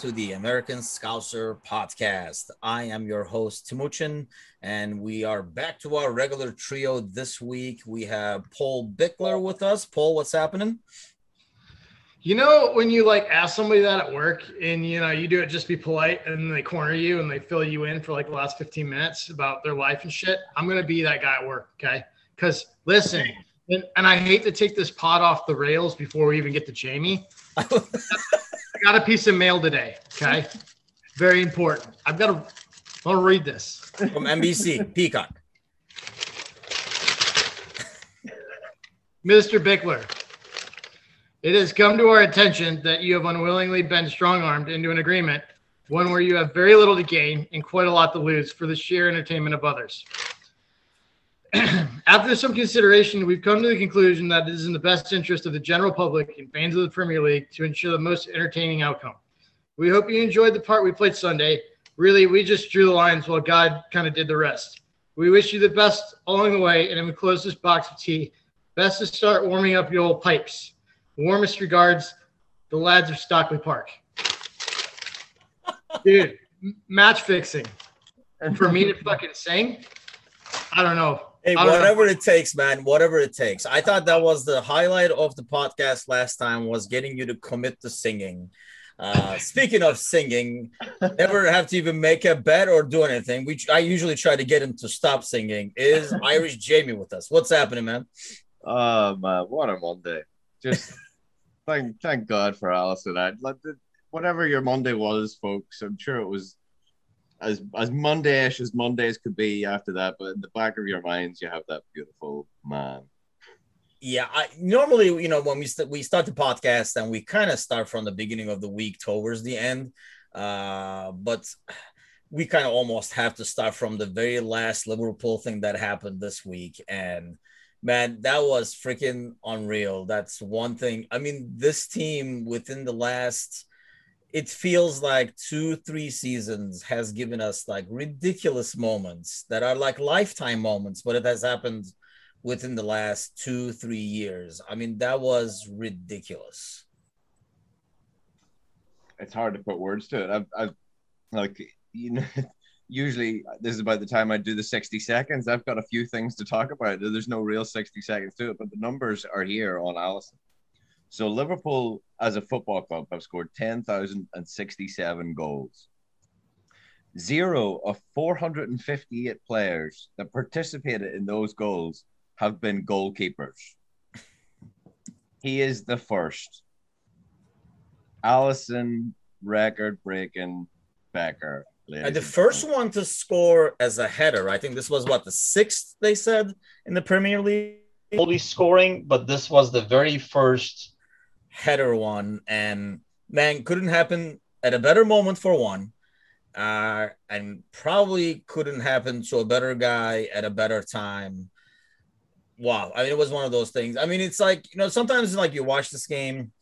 to the American Scouser podcast. I am your host, Timuchin, and we are back to our regular trio this week. We have Paul Bickler with us. Paul, what's happening? You know, when you like ask somebody that at work and you know, you do it just be polite and they corner you and they fill you in for like the last 15 minutes about their life and shit, I'm going to be that guy at work. Okay. Because listen, and, and I hate to take this pot off the rails before we even get to Jamie. Got a piece of mail today. Okay. Very important. I've got to, I'll read this from NBC Peacock. Mr. Bickler, it has come to our attention that you have unwillingly been strong armed into an agreement, one where you have very little to gain and quite a lot to lose for the sheer entertainment of others. After some consideration, we've come to the conclusion that it is in the best interest of the general public and fans of the Premier League to ensure the most entertaining outcome. We hope you enjoyed the part we played Sunday. Really, we just drew the lines while God kind of did the rest. We wish you the best along the way, and we close this box of tea. Best to start warming up your old pipes. Warmest regards, the lads of Stockley Park. Dude, match fixing. And for me to fucking sing, I don't know. Hey, whatever it takes, man. Whatever it takes. I thought that was the highlight of the podcast last time was getting you to commit to singing. Uh, speaking of singing, never have to even make a bet or do anything. We I usually try to get him to stop singing. Is Irish Jamie with us? What's happening, man? Oh man, what a Monday! Just thank thank God for Alisson. I like whatever your Monday was, folks. I'm sure it was as as Mondayish as Mondays could be after that, but in the back of your minds, you have that beautiful man. Yeah, I normally you know when we st- we start the podcast and we kind of start from the beginning of the week towards the end, uh, but we kind of almost have to start from the very last Liverpool thing that happened this week and man that was freaking unreal that's one thing i mean this team within the last it feels like two three seasons has given us like ridiculous moments that are like lifetime moments but it has happened within the last two three years i mean that was ridiculous it's hard to put words to it i've, I've like you know usually this is about the time I do the 60 seconds. I've got a few things to talk about. There's no real 60 seconds to it, but the numbers are here on Alisson. So Liverpool as a football club have scored 10,067 goals. Zero of 458 players that participated in those goals have been goalkeepers. He is the first. Alisson record breaking Becker. And the first one to score as a header, I think this was what the sixth they said in the Premier League. Only scoring, but this was the very first header one, and man, couldn't happen at a better moment for one, uh, and probably couldn't happen to a better guy at a better time. Wow, I mean, it was one of those things. I mean, it's like you know, sometimes like you watch this game,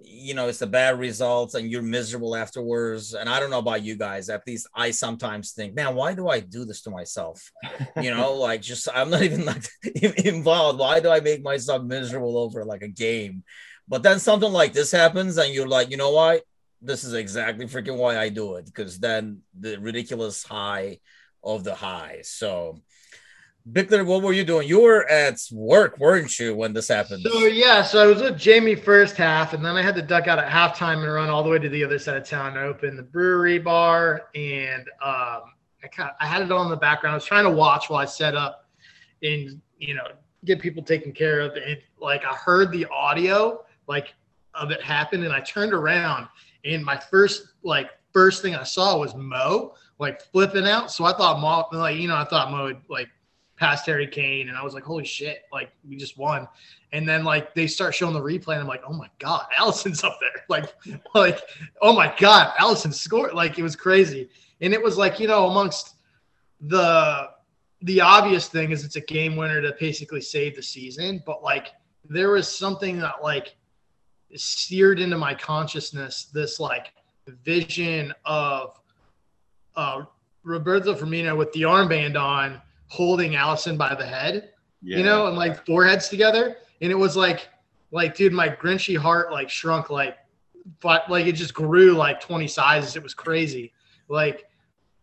you know, it's a bad results and you're miserable afterwards. And I don't know about you guys. At least I sometimes think, man, why do I do this to myself? You know, like just I'm not even like involved. Why do I make myself miserable over like a game? But then something like this happens, and you're like, you know why This is exactly freaking why I do it because then the ridiculous high of the high. So, Bickler, what were you doing? You were at work, weren't you, when this happened? So yeah, so I was with Jamie first half, and then I had to duck out at halftime and run all the way to the other side of town to open the brewery bar. And um, I kind of, I had it on in the background. I was trying to watch while I set up and you know get people taken care of. And like I heard the audio, like of it happened and I turned around and my first like first thing I saw was Mo like flipping out. So I thought Mo like you know I thought Mo had like passed Harry Kane and I was like holy shit like we just won. And then like they start showing the replay and I'm like oh my god Alisson's up there like like oh my god Allison scored like it was crazy. And it was like you know amongst the the obvious thing is it's a game winner to basically save the season, but like there was something that like seared into my consciousness this like vision of uh, Roberto Firmino with the armband on, holding Alisson by the head, yeah. you know, and like foreheads together. And it was like, like, dude, my Grinchy heart like shrunk like but like it just grew like 20 sizes. It was crazy. Like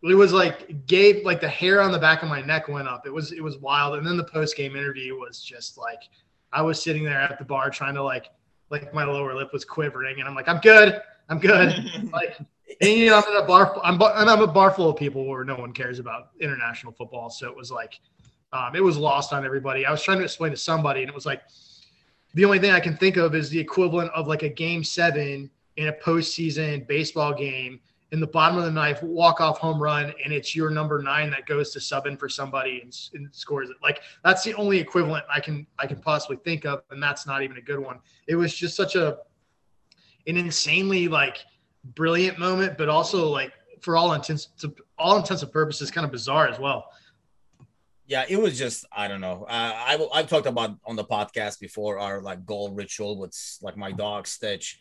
it was like gave like the hair on the back of my neck went up. It was it was wild. And then the post game interview was just like I was sitting there at the bar trying to like like my lower lip was quivering, and I'm like, I'm good, I'm good. like, and, you know, I'm at a bar, I'm, I'm a bar full of people where no one cares about international football, so it was like, um, it was lost on everybody. I was trying to explain to somebody, and it was like, the only thing I can think of is the equivalent of like a game seven in a postseason baseball game in the bottom of the knife, walk off home run, and it's your number nine that goes to sub in for somebody and, and, scores it. Like that's the only equivalent I can I can possibly think of, and that's not even a good one. It was just such a an insanely like brilliant moment, but also like for all intents to all intents and purposes, kind of bizarre as well. Yeah, it was just I don't know. Uh, I I've talked about on the podcast before our like goal ritual with like my dog Stitch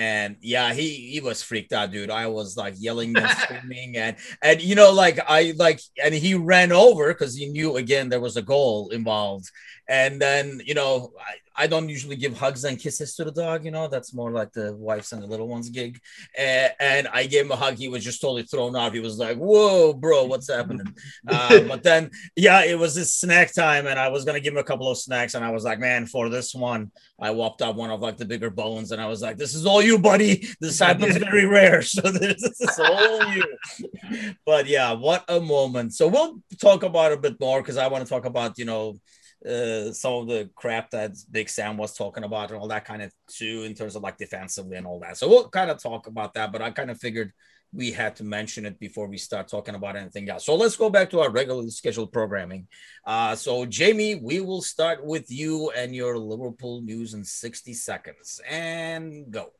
and yeah he he was freaked out dude i was like yelling and screaming and and you know like i like and he ran over because he knew again there was a goal involved and then you know I, I don't usually give hugs and kisses to the dog you know? That's more like the wife's and the little ones gig. And, and i gave him a hug. He was just totally thrown off. He was like whoa bro what's happening? Uh, but then yeah it was his snack time and i was gonna give him a couple of snacks and i was like man for this one i whopped up one of like the bigger bones and i was like this is all you buddy. This happens very rare. So this, this is all you. But yeah what a moment. So we'll talk about a bit more because i want to talk about you know uh, some of the crap that Big Sam was talking about and all that kind of too, in terms of like defensively and all that. So we'll kind of talk about that, but I kind of figured we had to mention it before we start talking about anything else. So let's go back to our regularly scheduled programming. Uh, so Jamie, we will start with you and your Liverpool news in 60 seconds and go.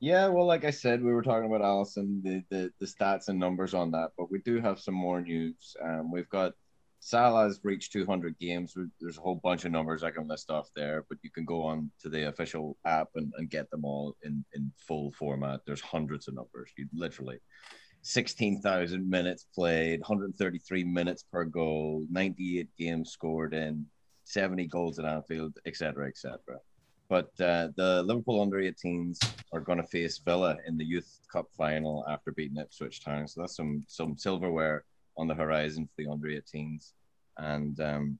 Yeah, well, like I said, we were talking about Alisson, the, the, the stats and numbers on that, but we do have some more news. Um, we've got Salah's reached 200 games. There's a whole bunch of numbers I can list off there, but you can go on to the official app and, and get them all in, in full format. There's hundreds of numbers. You literally 16,000 minutes played, 133 minutes per goal, 98 games scored in, 70 goals at Anfield, etc., etc. But uh, the Liverpool under 18s are going to face Villa in the Youth Cup final after beating Ipswich Town. So that's some some silverware on the horizon for the under 18s. And um,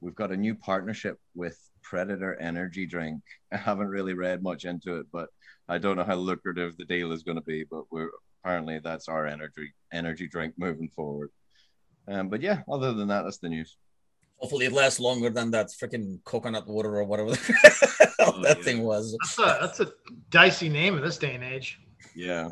we've got a new partnership with Predator Energy Drink. I haven't really read much into it, but I don't know how lucrative the deal is going to be. But we're apparently that's our energy energy drink moving forward. Um, but yeah, other than that, that's the news. Hopefully, it lasts longer than that freaking coconut water or whatever oh, that yeah. thing was. That's a, that's a dicey name in this day and age. Yeah.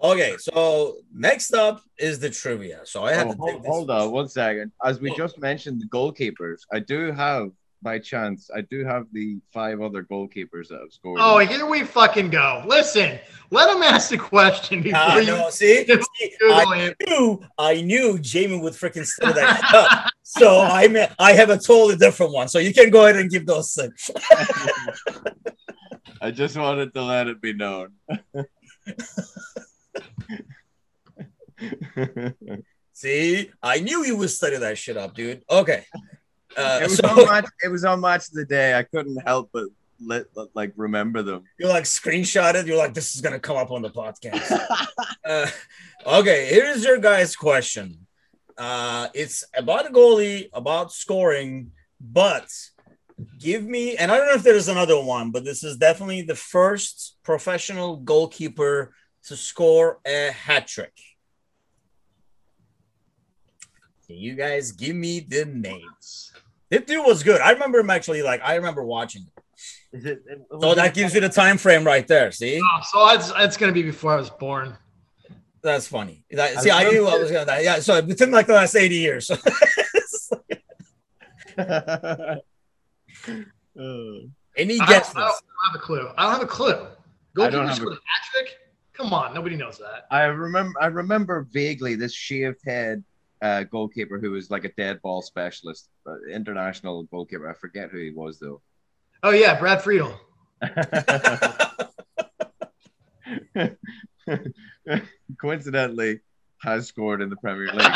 Okay, so next up is the trivia. So I have oh, hold, hold on one second. As we oh. just mentioned, the goalkeepers. I do have, by chance, I do have the five other goalkeepers that have scored. Oh, here we fucking go. Listen, let him ask the question before uh, you. No, see, see I knew, I knew Jamie would freaking set that up. So I mean, I have a totally different one. So you can go ahead and give those six. I just wanted to let it be known. See, I knew you would study that shit up, dude. Okay. Uh, it was so, on match. It was on match of the day. I couldn't help but let, let like remember them. You're like screenshot it. You're like, this is gonna come up on the podcast. uh, okay, here's your guys' question. Uh, it's about a goalie, about scoring, but give me. And I don't know if there's another one, but this is definitely the first professional goalkeeper to score a hat trick. Can you guys give me the names? This dude was good. I remember him actually. Like I remember watching. Is it, it so that gives you the time frame right there. See. Oh, so it's it's gonna be before I was born. That's funny. That, see, I, I knew I was gonna. die. Yeah. So it within like the last eighty years. Any guesses? I don't, I don't, have a clue. I don't have a clue. Go keep scored a hat trick. Come on, nobody knows that. I remember. I remember vaguely this shaved head uh, goalkeeper who was like a dead ball specialist, uh, international goalkeeper. I forget who he was though. Oh yeah, Brad Friedel. Coincidentally, has scored in the Premier League.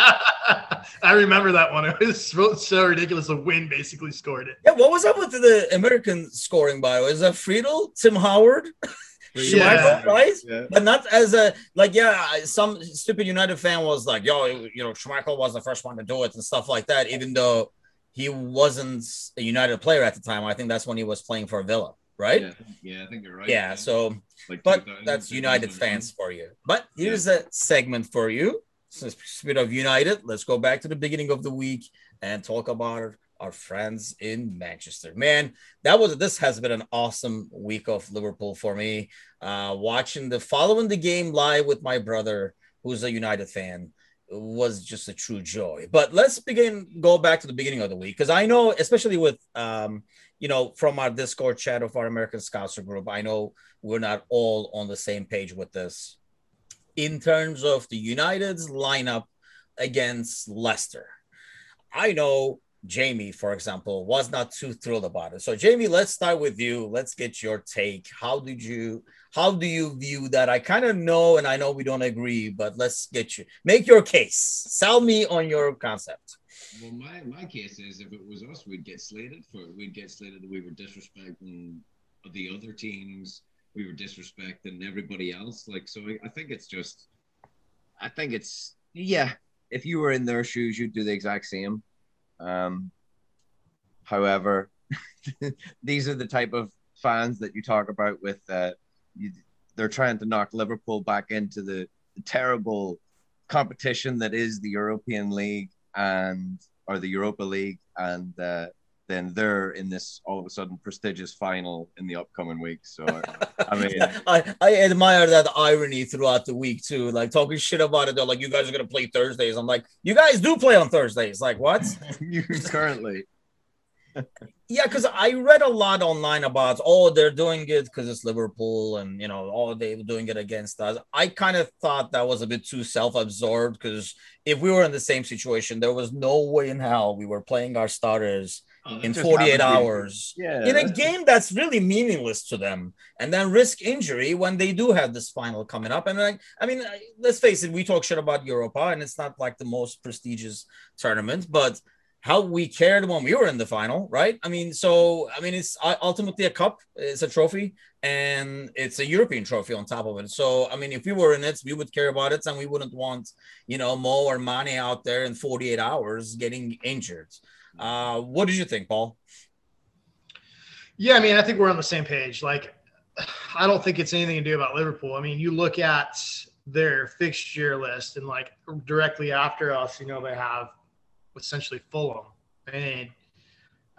I remember that one. It was so, so ridiculous. A win basically scored it. Yeah, what was up with the American scoring bio? Is that Friedel, Tim Howard? Yeah. Schmeichel, right? Yeah. But not as a like, yeah. Some stupid United fan was like, "Yo, you know, Schmeichel was the first one to do it and stuff like that." Even though he wasn't a United player at the time, I think that's when he was playing for Villa, right? Yeah, yeah, I think you're right. Yeah. So, Like but that's United fans for you. But here's a segment for you. So, speaking of United, let's go back to the beginning of the week and talk about our, friends in Manchester. Man, that was this has been an awesome week of Liverpool for me. Uh, watching the following the game live with my brother, who's a United fan, was just a true joy. But let's begin go back to the beginning of the week because I know, especially with um, you know, from our Discord chat of our American Scouser group, I know we're not all on the same page with this in terms of the United's lineup against Leicester. I know Jamie, for example, was not too thrilled about it. So, Jamie, let's start with you. Let's get your take. How did you how do you view that? I kind of know and I know we don't agree, but let's get you make your case. Sell me on your concept. Well, my, my case is if it was us, we'd get slated for. We'd get slated that we were disrespecting the other teams. We were disrespecting everybody else. Like, so I, I think it's just, I think it's yeah. If you were in their shoes, you'd do the exact same. Um, however, these are the type of fans that you talk about with uh, you, they're trying to knock Liverpool back into the, the terrible competition that is the European League and or the Europa League, and uh, then they're in this all of a sudden prestigious final in the upcoming week. So I mean, Yeah, I, I admire that irony throughout the week too. Like talking shit about it. They're like, you guys are gonna play Thursdays. I'm like, you guys do play on Thursdays. Like, what? you currently Yeah, because I read a lot online about oh they're doing it because it's Liverpool and you know oh they were doing it against us. I kind of thought that was a bit too self-absorbed because if we were in the same situation, there was no way in hell we were playing our starters oh, in 48 hours. Yeah in a that's- game that's really meaningless to them and then risk injury when they do have this final coming up. And like i mean let's face it we talk shit about europa and it's not like the most prestigious tournament but how we cared when we were in the final right? I mean so i mean it's uh, ultimately a cup it's a trophy and it's a european trophy on top of it. So i mean if we were in it we would care about it and we wouldn't want you know mo or mane out there in 48 hours getting injured uh what did you think paul Yeah, I mean, I think we're on the same page. Like, I don't think it's anything to do about Liverpool. I mean, you look at their fixture list, and like directly after us, you know, they have essentially Fulham, and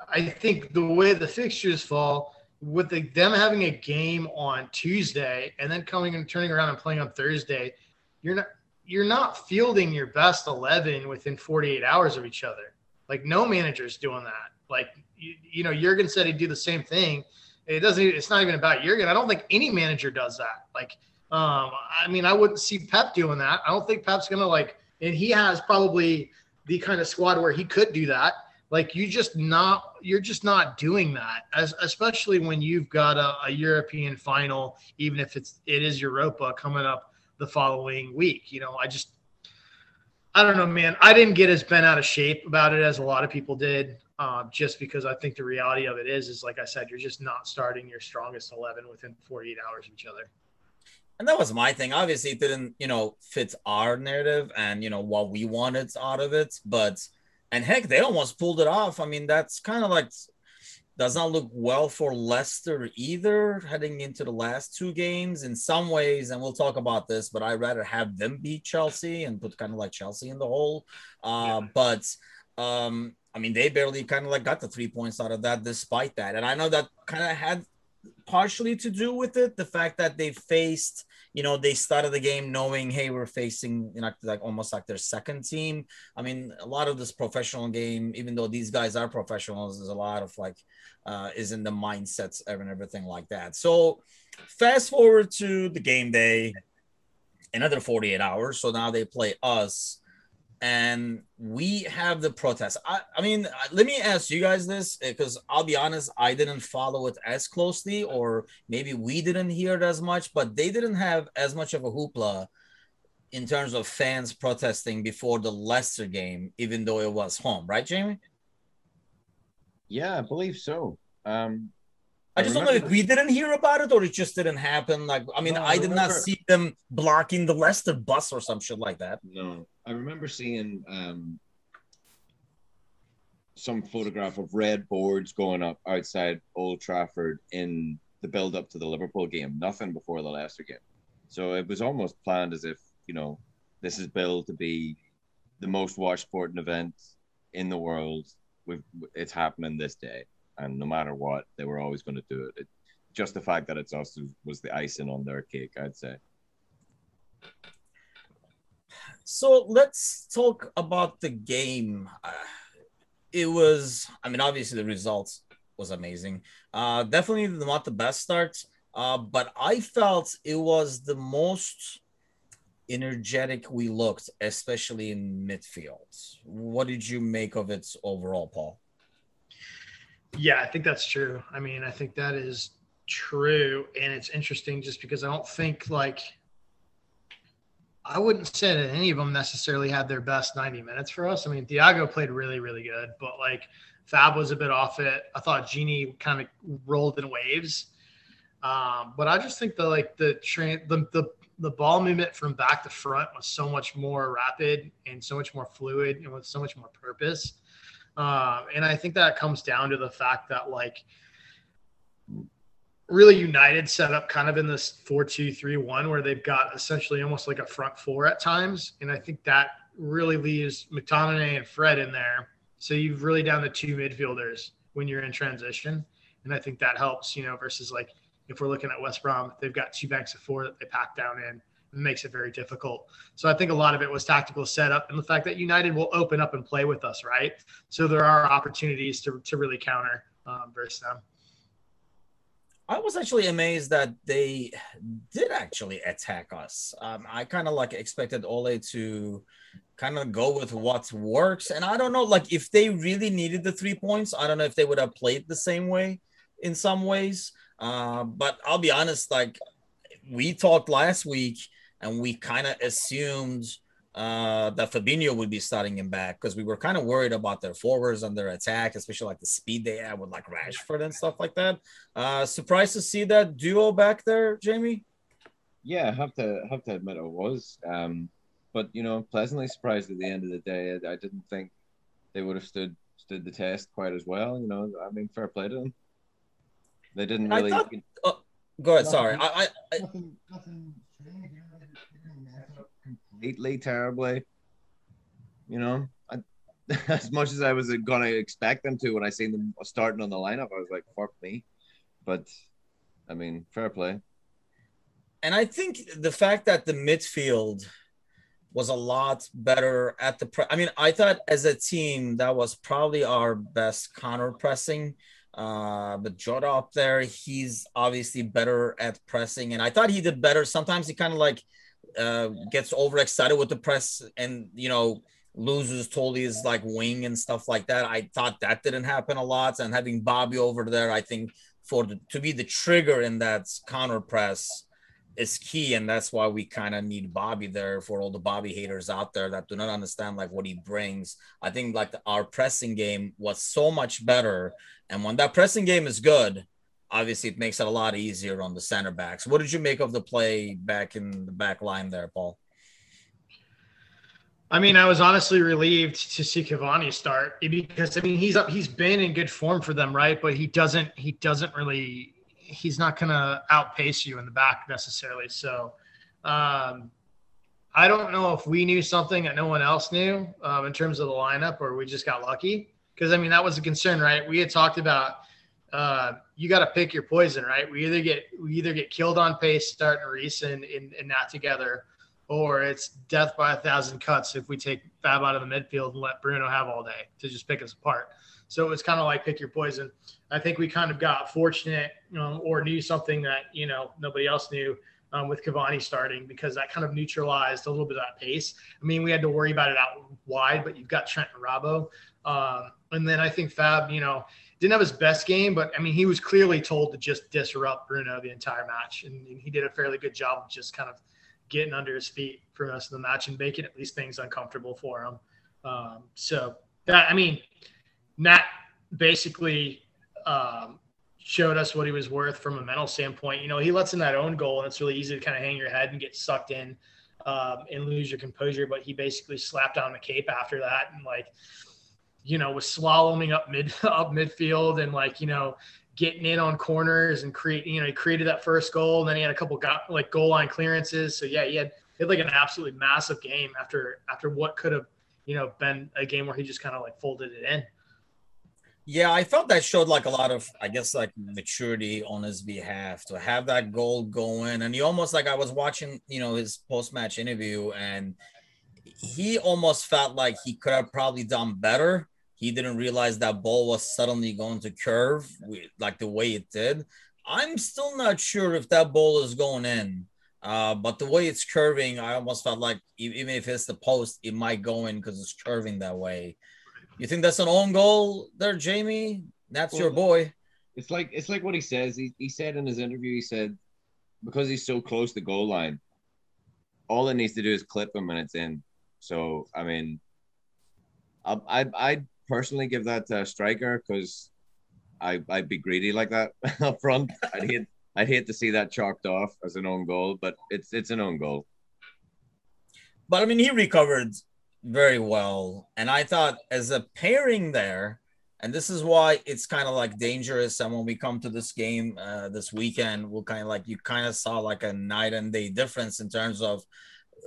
I think the way the fixtures fall, with the, them having a game on Tuesday and then coming and turning around and playing on Thursday, you're not you're not fielding your best eleven within 48 hours of each other. Like no manager's doing that. Like you, you know, Jurgen said he'd do the same thing. It doesn't. It's not even about Jurgen. I don't think any manager does that. Like, um, I mean, I wouldn't see Pep doing that. I don't think Pep's gonna like, and he has probably the kind of squad where he could do that. Like, you just not, you're just not doing that, as especially when you've got a, a European final, even if it's it is Europa coming up the following week. You know, I just I don't know, man. I didn't get as bent out of shape about it as a lot of people did, uh, just because I think the reality of it is, is like I said, you're just not starting your strongest eleven within 48 hours of each other. and that was my thing. Obviously, it didn't, you know, fit our narrative and you know what we wanted out of it. But and heck, they almost pulled it off. I mean, that's kind of like does not look well for Leicester either, heading into the last two games in some ways. And we'll talk about this, but I'd rather have them beat Chelsea and put kind of like Chelsea in the hole. Uh, But um, I mean, they barely kind of like got the three points out of that, despite that. And I know that kind of had partially to do with it the fact that they faced you know they started the game knowing hey we're facing you know like almost like their second team. I mean a lot of this professional game even though these guys are professionals there's a lot of like uh is in the mindsets and everything like that. So fast forward to the game day another 48 hours. So now they play us and we have the protest. I, I mean, let me ask you guys this because I'll be honest, I didn't follow it as closely, or maybe we didn't hear it as much, but they didn't have as much of a hoopla in terms of fans protesting before the Leicester game, even though it was home, right, Jamie? Yeah, I believe so. Um, I just don't know if we didn't hear about it or it just didn't happen. Like, I mean, No, I I did not see them blocking the Leicester bus or some shit like that. No, I remember seeing um, some photograph of red boards going up outside Old Trafford in the build up to the Liverpool game. Nothing before the Leicester game. So it was almost planned as if you know this is billed to be the most watched sporting event in the world. We've, it's happening this day, and no matter what, they were always going to do it. it. Just the fact that it's us was the icing on their cake, I'd say. So let's talk about the game. Uh, it was, I mean, obviously the results was amazing. Uh, definitely not the best start, uh, but I felt it was the most energetic we looked, especially in midfield. What did you make of it overall, Paul? Yeah, I think that's true. I mean, I think that is true. And it's interesting just because I don't think like I wouldn't say that any of them necessarily had their best 90 minutes for us. I mean, Thiago played really, really good, but like Fab was a bit off it. I thought Gini kind of rolled in waves. Um, but I just think the like the train the, the the ball movement from back to front was so much more rapid and so much more fluid and with so much more purpose. Um, and I think that comes down to the fact that like really United set up kind of in this 4-2-3-1 where they've got essentially almost like a front four at times. And I think that really leaves McTominay and Fred in there. So you've really down the two midfielders when you're in transition. And I think that helps, you know, versus like if we're looking at West Brom, they've got two banks of four that they pack down in. It makes it very difficult. So I think a lot of it was tactical setup and the fact that United will open up and play with us, right? So there are opportunities to, to really counter um, versus them. I was actually amazed that they did actually attack us. Um, I kind of like expected Ole to kind of go with what works, and I don't know, like if they really needed the three points, I don't know if they would have played the same way in some ways. Uh, but I'll be honest, like we talked last week, and we kind of assumed uh, that Fabinho would be starting him back because we were kind of worried about their forwards and their attack, especially like the speed they had with like Rashford and stuff like that. Uh, surprised to see that duo back there, Jamie. Yeah, I have to have to admit I was. Um, but you know, pleasantly surprised at the end of the day. I, I didn't think they would have stood stood the test quite as well. You know, I mean, fair play to them. They didn't I really. thought- Go ahead. Sorry, I, I, I nothing, nothing strange. You know, they didn't mess up completely terribly. You know, I, as much as I was gonna expect them to when I seen them starting on the lineup, I was like, "Fuck me," but I mean, fair play. and I think the fact that the midfield was a lot better at the pre- I mean, I thought as a team that was probably our best counter pressing. Uh, but Jota up there, he's obviously better at pressing, and I thought he did better. Sometimes he kind of like uh, gets overexcited with the press, and you know loses totally his like wing and stuff like that. I thought that didn't happen a lot, and having Bobby over there, I think for the, to be the trigger in that counter press is key, and that's why we kind of need Bobby there for all the Bobby haters out there that do not understand like what he brings. I think like the, our pressing game was so much better, and when that pressing game is good, obviously it makes it a lot easier on the center backs. What did you make of the play back in the back line there, Paul? I mean, I was honestly relieved to see Cavani start because I mean he's up, he's been in good form for them, right? But he doesn't, he doesn't really, he's not to outpace you in the back necessarily. So, um, I don't know if we knew something that no one else knew um, in terms of the lineup, or we just got lucky. Because I mean, that was a concern, right? We had talked about uh, you got to pick your poison, right? We either get we either get killed on pace, starting Rhys and, and, and that together, or it's death by a thousand cuts if we take Fab out of the midfield and let Bruno have all day to just pick us apart. So it was kind of like pick your poison. I think we kind of got fortunate um, or knew something that you know nobody else knew um, with Cavani starting because that kind of neutralized a little bit of that pace. I mean, we had to worry about it out wide, but you've got Trent and Robbo, um, and then I think Fab, you know, didn't have his best game, but I mean, he was clearly told to just disrupt Bruno the entire match, and, and he did a fairly good job of just kind of getting under his feet for most of the match and making at least things uncomfortable for him. Um, so that I mean, Nat basically um, showed us what he was worth from a mental standpoint. You know, he lets in that own goal, and it's really easy to kind of hang your head and get sucked in um, and lose your composure. But he basically slapped on the cape after that, and like, you know, was swallowing up mid up midfield and like, you know, getting in on corners and create. You know, he created that first goal, and then he had a couple got like goal line clearances. So yeah, he had he had like an absolutely massive game after after what could have you know been a game where he just kind of like folded it in. Yeah, I felt that showed like a lot of, I guess, like maturity on his behalf to have that goal going. And he almost like I was watching, you know, his post match interview, and he almost felt like he could have probably done better. He didn't realize that ball was suddenly going to curve like the way it did. I'm still not sure if that ball is going in. Uh, but the way it's curving, I almost felt like even if it's the post, it might go in because it's curving that way. You think that's an own goal there, Jamie? That's well, your boy. It's like it's like what he says. He, he said in his interview, he said because he's so close to goal line, all it needs to do is clip him and it's in. So I mean, I I I'd personally give that to a striker because I I'd be greedy like that up front. I'd hate I'd hate to see that chalked off as an own goal, but it's it's an own goal. But I mean, he recovered very well. And I thought as a pairing there, and this is why it's kind of like dangerous. And when we come to this game uh, this weekend, we'll kind of like you kind of saw like a night and day difference in terms of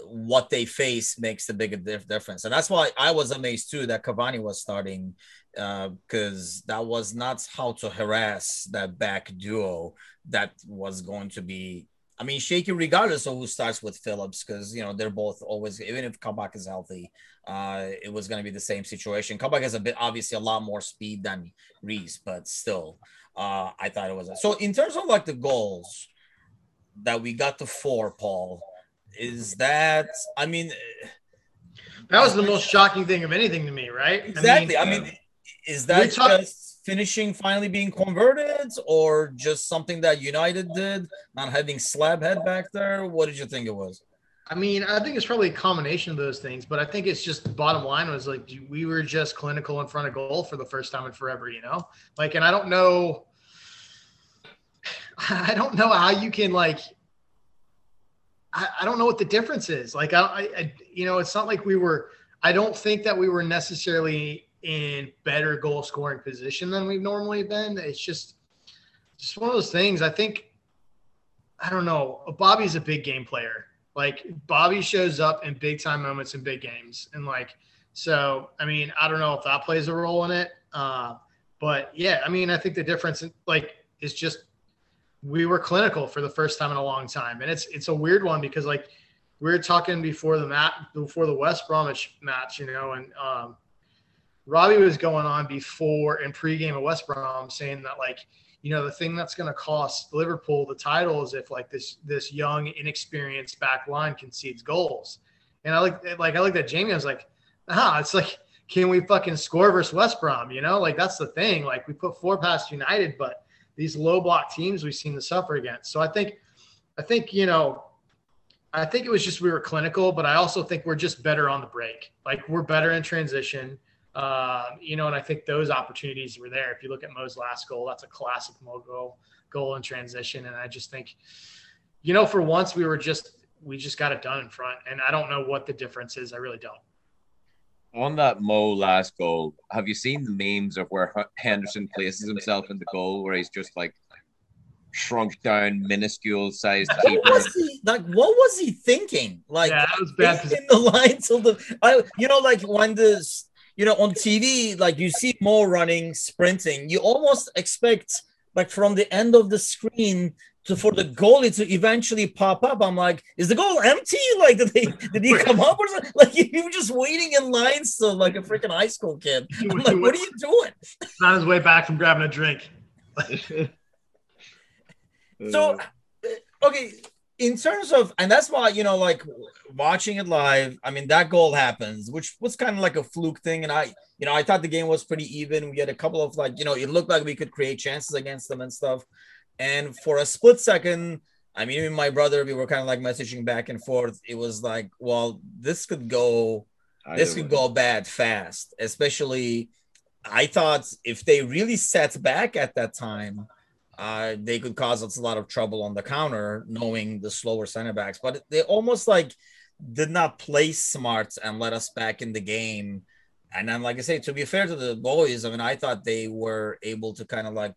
what they face makes the bigger difference. And that's why I was amazed too that Cavani was starting because uh, that was not how to harass that back duo that was going to be I mean, shaky regardless of who starts with Phillips, because you know they're both always even if Kabak is healthy, uh, it was going to be the same situation. Kabak has a bit obviously a lot more speed than Rhys, but still, uh, I thought it was so. In terms of like the goals that we got to four, Paul, is that I mean, that was the most shocking thing of anything to me, right? Exactly. I mean, I mean is that just finishing finally being converted or just something that United did, not having slab head back there? What did you think it was? I mean, I think it's probably a combination of those things, but I think it's just the bottom line was like we were just clinical in front of goal for the first time in forever, you know? Like, and I don't know, I don't know how you can like, I, I don't know what the difference is. Like, I, I, you know, it's not like we were, I don't think that we were necessarily in better goal scoring position than we've normally been. It's just just one of those things. I think I don't know. Bobby's a big game player. Like Bobby shows up in big time moments in big games, and like so. I mean, I don't know if that plays a role in it. Uh, but yeah, I mean, I think the difference like is just we were clinical for the first time in a long time, and it's it's a weird one because like we were talking before the mat before the West Bromwich match, you know, and um, Robbie was going on before in pregame at West Brom saying that like, you know, the thing that's going to cost Liverpool the title is if like this this young, inexperienced back line concedes goals. And I like like I looked at Jamie, I was like, ah, it's like, can we fucking score versus West Brom? You know, like that's the thing. Like we put four past United, but these low block teams we've seen to suffer against. So I think, I think you know, I think it was just we were clinical, but I also think we're just better on the break. Like we're better in transition. Um, you know, and I think those opportunities were there. If you look at Mo's last goal, that's a classic Mo goal, goal in transition. And I just think, you know, for once we were just we just got it done in front. And I don't know what the difference is. I really don't. On that Mo last goal, have you seen the memes of where Henderson places himself in the goal, where he's just like shrunk down, minuscule sized keeper. like, what was he thinking? Like, yeah, that was bad. In the line till the, I, you know, like when this you know, on TV, like you see more running, sprinting, you almost expect like from the end of the screen to for the goalie to eventually pop up. I'm like, is the goal empty? Like, did they did he come up or something? Like you were just waiting in line still, like a freaking high school kid. I'm like, what are you doing? on his way back from grabbing a drink. so uh, okay, in terms of and that's why you know like watching it live i mean that goal happens which was kind of like a fluke thing and i you know i thought the game was pretty even we had a couple of like you know it looked like we could create chances against them and stuff and for a split second I mean, even my brother, we were kind of like messaging back and forth. It was like, well, this could go, this could go bad fast. Especially, I thought if they really set back at that time, uh, they could cause us a lot of trouble on the counter, knowing the slower center backs. But they almost like did not play smart and let us back in the game. And then, like I say, to be fair to the boys, I mean, I thought they were able to kind of like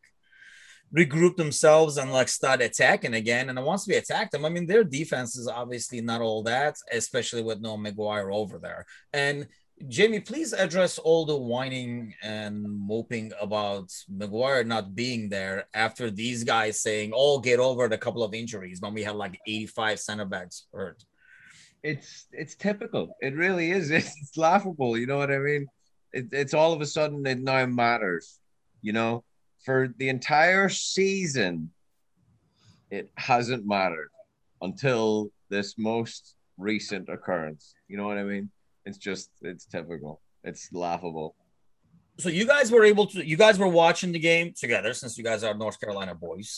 regroup themselves and like start attacking again. And once we attack them, I mean, their defense is obviously not all that, especially with no Maguire over there. And Jamie, please address all the whining and moping about Maguire not being there after these guys saying, "Oh, get over it," a couple of injuries when we had like 85 center backs hurt. it's it's typical. It really is. It's, laughable. You know what I mean? It, it's all of a sudden it now matters. You know, for the entire season, it hasn't mattered until this most recent occurrence. You know what I mean? It's just it's typical. It's laughable. so you guys were able to you guys were watching the game together since you guys are north carolina boys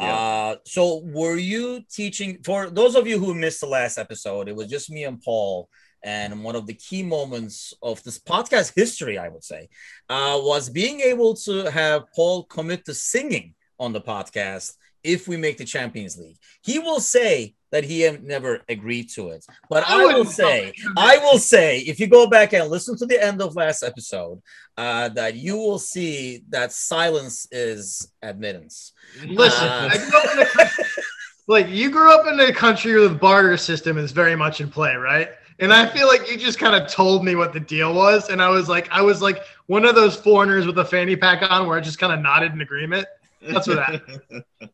Yeah. uh so were you teaching for those of you who missed the last episode it was just me and paul and one of the key moments of this podcast history i would say uh was being able to have paul commit to singing on the podcast if we make the champions league he will say that he never agreed to it but I i will say. I will say, if you go back and listen to the end of last episode, uh, that you will see that silence is admittance. Listen, Uh, I grew up in a, like you grew up in a country where the barter system is very much in play, right? And I feel like you just kind of told me what the deal was, and I was like, I was like one of those foreigners with a fanny pack on, where I just kind of nodded in agreement. That's what happened.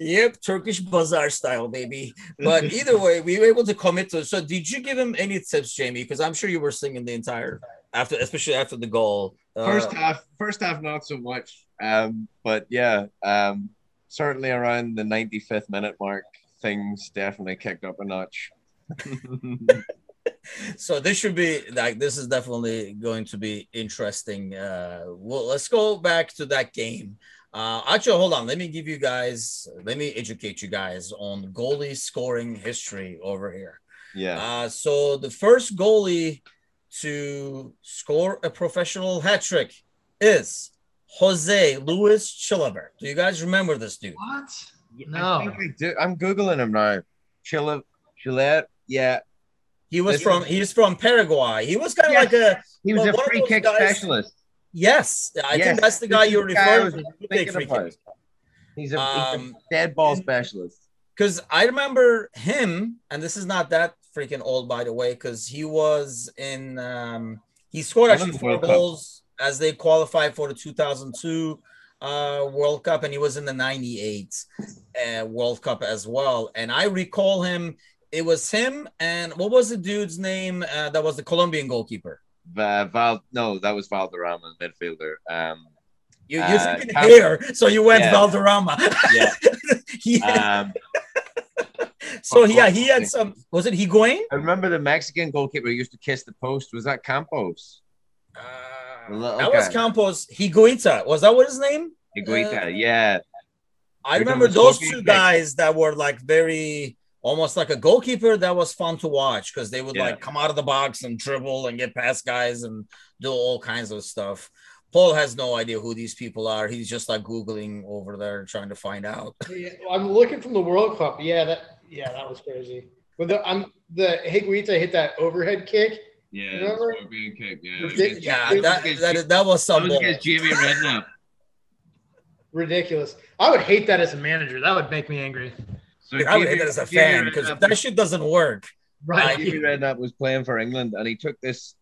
Yep, Turkish bazaar style, baby. But either way, we were able to commit to. It. So, did you give him any tips, Jamie? Because I'm sure you were singing the entire after, especially after the goal. Uh, First half, first half, not so much. Um, but yeah, um, certainly around the 95th minute mark, things definitely kicked up a notch. so this should be like this is definitely going to be interesting uh well let's go back to that game uh actually hold on let me give you guys let me educate you guys on goalie scoring history over here yeah, uh so the first goalie to score a professional hat trick is jose luis chilavert do you guys remember this dude What? I No. think I do. I'm googling him now. Chile, Chile, yeah, he was from he's from paraguay he was kind of Yes. like a he was Well, a free kick guys- specialist. yes i Yes, think that's the guy guy I referring to He free kicks. He's a, he's Um, a dead ball specialist. because I remember him, and this is not that freaking old, by the way, because he was in. Um, he scored actually four World Cup. goals as they qualified for the 2002 uh, World Cup, and he was in the '98 uh, World Cup as well. And I recall him. It was him, and what was the dude's name? Uh, that was the Colombian goalkeeper. Va- Val, no, that was Valderrama, midfielder. Um, You, Uh, you're thinking Cam- hair, so you went Yeah. Valderrama. yeah, yeah. um, so yeah, he had some. Was it Higuain? I remember the Mexican goalkeeper used to kiss the post. Was that Campos? Uh, that was. Campos Higuita. Was that what his name? Higuita, Uh, yeah. I remember those two guys that were like very almost like a goalkeeper that was fun to watch because they would Yeah. like come out of the box and dribble and get past guys and do all kinds of stuff. Paul has no idea who these people are. He's just like Googling over there trying to find out. Yeah, I'm looking from the World Cup. Yeah, that yeah, that was crazy. But the I'm the Higuita hit that overhead kick. Yeah, Remember? scorpion kick. Yeah, Ridic- against- Yeah, It that, that, that was that some was ball. against Jamie Redknapp. Ridiculous. I would hate that as a manager. That would make me angry. So I would hate that as a fan because that was- shit doesn't work. Right. Jamie Redknapp was playing for England and he took this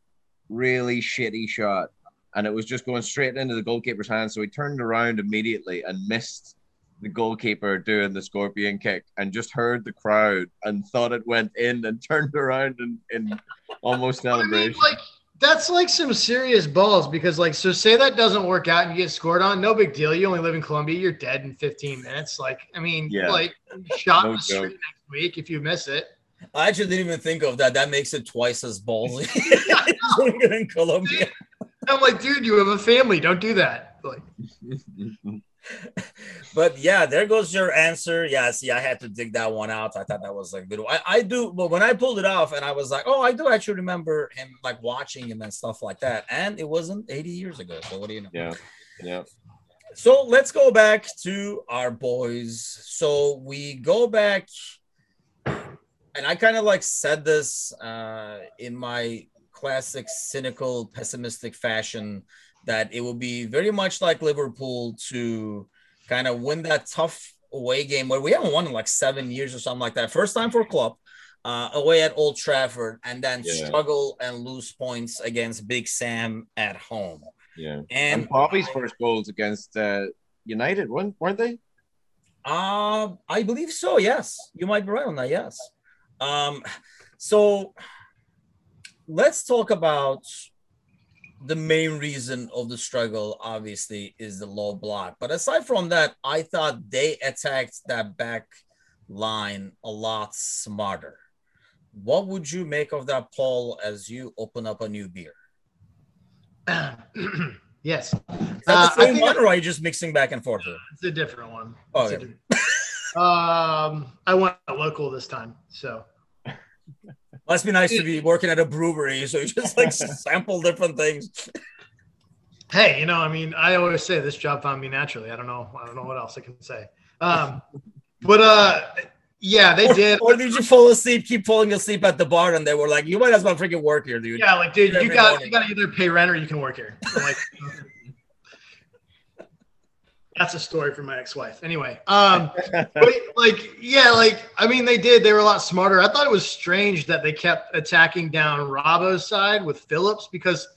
really shitty shot and it was just going straight into the goalkeeper's hand. So he turned around immediately and missed the goalkeeper doing the scorpion kick and just heard the crowd and thought it went in and turned around and, in almost I mean, celebration. like that's like some serious balls because like so say that doesn't work out and you get scored on, no big deal. You only live in Colombia, you're dead in 15 minutes. Like, I mean, Yeah. like shot No in the street joke. next week if you miss it. I actually didn't even think of that. That makes it twice as ballsy. Doing it in Colombia. I'm like, dude, you have a family. Don't do that. Like, but yeah, there goes your answer. Yeah, see, I had to dig that one out. I thought that was like good. I, I do, but when I pulled it off and I was like, oh, I do actually remember him like watching him and stuff like that. And it wasn't 80 years ago. So what do you know? Yeah. Yeah. So let's go back to our boys. So we go back, and I kind of like said this uh, in my classic cynical, pessimistic fashion that it would be very much like Liverpool to kind of win that tough away game where we haven't won in like seven years or something like that. First time for club uh, away at Old Trafford, and then Yeah. struggle and lose points against Big Sam at home. Yeah. And And Bobby's first goals against uh, United, weren't, weren't they? Uh, I believe so. Yes, you might be right on that. Yes. Um, so let's talk about the main reason of the struggle. Obviously, is the low block. But aside from that, I thought they attacked that back line a lot smarter. What would you make of that, Paul, as you open up a new beer? yes, Is that Uh, the I same think- one, or are you just mixing back and forth? here? it's a different one. Oh, It's a yeah. different- um, I went local this time, so Must be nice to be working at a brewery, so you just like sample different things. hey, you know, I mean, I always say this job found me naturally. I don't know, I don't know what else I can say. Um, but uh, yeah, they Or, did. or did you fall asleep, keep falling asleep at the bar, and they were like, "You might as well freaking work here, dude." Yeah, like, dude, you got morning. you got to either pay rent or you can work here. I'm like, that's a story for my ex-wife. Anyway, um, but like, yeah, like, I mean, they did. They were a lot smarter. I thought it was strange that they kept attacking down Robbo's side with Phillips because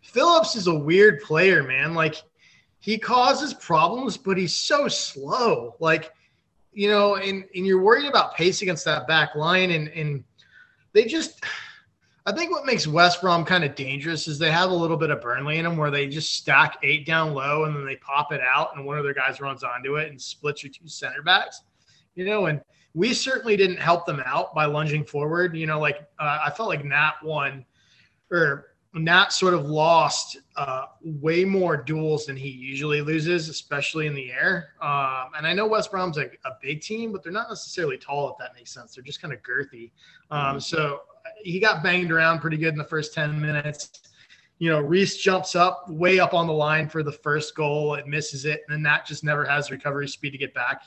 Phillips is a weird player, man. Like, he causes problems, but he's so slow. Like, you know, and and you're worried about pace against that back line, and and they just. I think what makes West Brom kind of dangerous is they have a little bit of Burnley in them where they just stack eight down low and then they pop it out and one of their guys runs onto it and splits your two center backs. You know, and we certainly didn't help them out by lunging forward. You know, like uh, I felt like Nat won or Nat sort of lost uh, way more duels than he usually loses, especially in the air. Um, and I know West Brom's a, a big team, but they're not necessarily tall, if that makes sense. They're just kind of girthy. Um, so he got banged around pretty good in the first 10 minutes. You know, Rhys jumps up way up on the line for the first goal. It misses it. And then that just never has recovery speed to get back.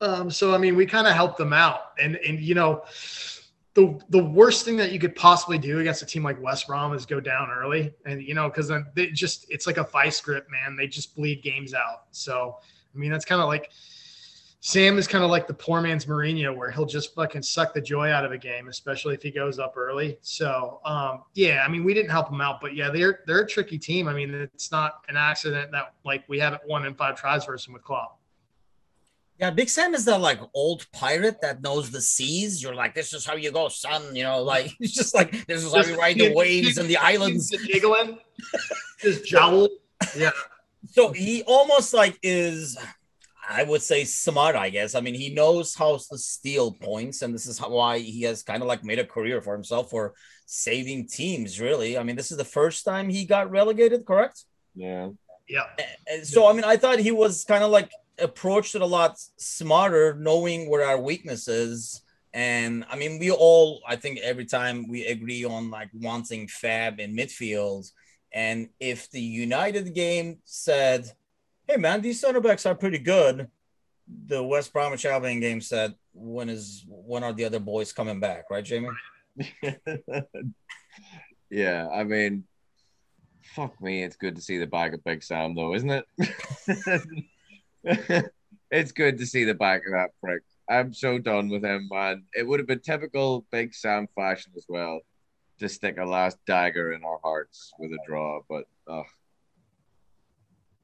Um, so, I mean, we kind of helped them out. And, and, you know, the, the worst thing that you could possibly do against a team like West Brom is go down early. And, you know, because then they just, it's like a vice grip, man. They just bleed games out. So, I mean, that's kind of like, Sam is kind of like the poor man's Mourinho, where he'll just fucking suck the joy out of a game, especially if he goes up early. So, um, yeah, I mean, we didn't help him out, but yeah, they're they're a tricky team. I mean, it's not an accident that like we haven't won in five tries versus them with Klopp. Yeah, Big Sam is the like old pirate that knows the seas. You're like, this is how you go, son. You know, like it's just like this is how you ride the waves and the islands. jiggling, just jowl. Yeah, So he almost like is, I would say, smart. I guess. I mean, he knows how to steal points, and this is how, why he has kind of like made a career for himself for saving teams. Really, I mean, this is the first time he got relegated, correct? Yeah. yeah. So I mean, I thought he was kind of like approached it a lot smarter, knowing where our weakness is. And I mean, we all, I think every time we agree on like wanting Fab in midfield. And if the United game said, hey man, these center backs are pretty good, the West Bromwich Albion game said, when is when are the other boys coming back, right, Jamie? yeah, I mean, fuck me. It's good to see the back of Big Sam, though, isn't it? it's good to see the back of that prick. I'm so done with him, man. It would have been typical Big Sam fashion as well to stick a last dagger in our hearts with a draw, but ugh.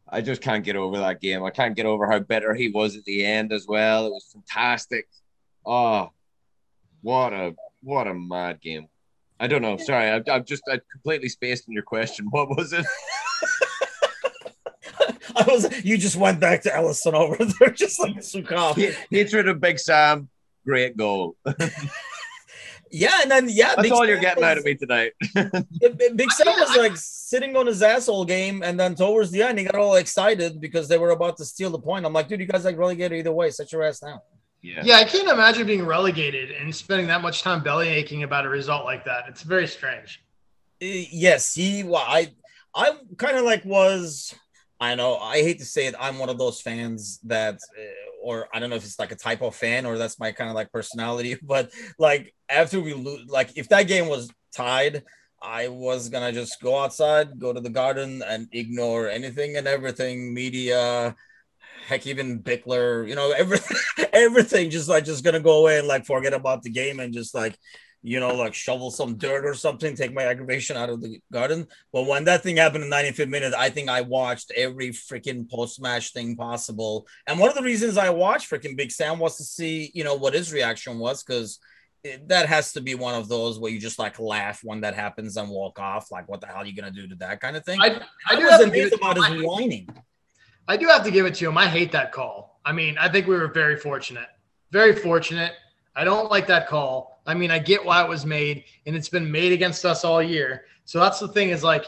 I just can't get over that game. I can't get over how bitter he was at the end as well. It was fantastic. Oh, what a what a mad game. I don't know. Sorry, I've, I've just I completely spaced on your question. What was it? I was you just went back to Alisson over there, just like Sukov. Hatred of Big Sam. Great goal. Yeah, and then yeah, That's Big all Sam you're getting was- out of me tonight. Big Sam was like sitting on his ass all game, and then towards the end, he got all excited because they were about to steal the point. I'm like, dude, you guys like relegated either way. Set your ass down. yeah. Yeah, I can't imagine being relegated and spending that much time belly aching about a result like that. It's very strange. Uh, yes, he. Well, I, I kind of like was. I know. I hate to say it. I'm one of those fans that, uh, or I don't know if it's like a type of fan or that's my kind of like personality. But like after we lose, like if that game was tied, I was gonna just go outside, go to the garden, and ignore anything and everything. Media, heck, even Bickler. You know, everything, everything. Just like just gonna go away and like forget about the game and just like you know, like shovel some dirt or something, take my aggravation out of the garden. But when that thing happened in 95th minute, I think I watched every freaking post match thing possible. And one of the reasons I watched freaking Big Sam was to see, you know, what his reaction was because that has to be one of those where you just like laugh when that happens and walk off. Like, what the hell are you going to do to that kind of thing? I, I I do was have to give amazed about I, his whining. I do have to give it to him. I hate that call. I mean, I think we were very fortunate. Very fortunate. I don't like that call. I mean, I get why it was made, and it's been made against us all year. So that's the thing is like,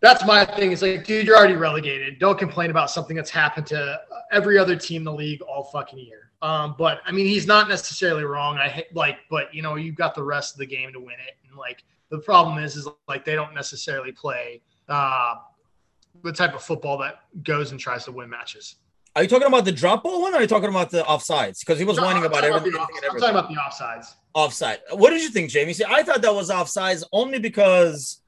that's my thing. Is like, dude, you're already relegated. Don't complain about something that's happened to every other team in the league all fucking year. Um, but I mean, he's not necessarily wrong. I like, but you know, you've got the rest of the game to win it. And like, the problem is, is like they don't necessarily play uh, the type of football that goes and tries to win matches. Are you talking about the drop ball one or are you talking about the offsides? Because he was whining I'm about talking everything. the everything I'm talking about the offsides. offside. What did you think, Jamie? See, I thought that was offsides only because,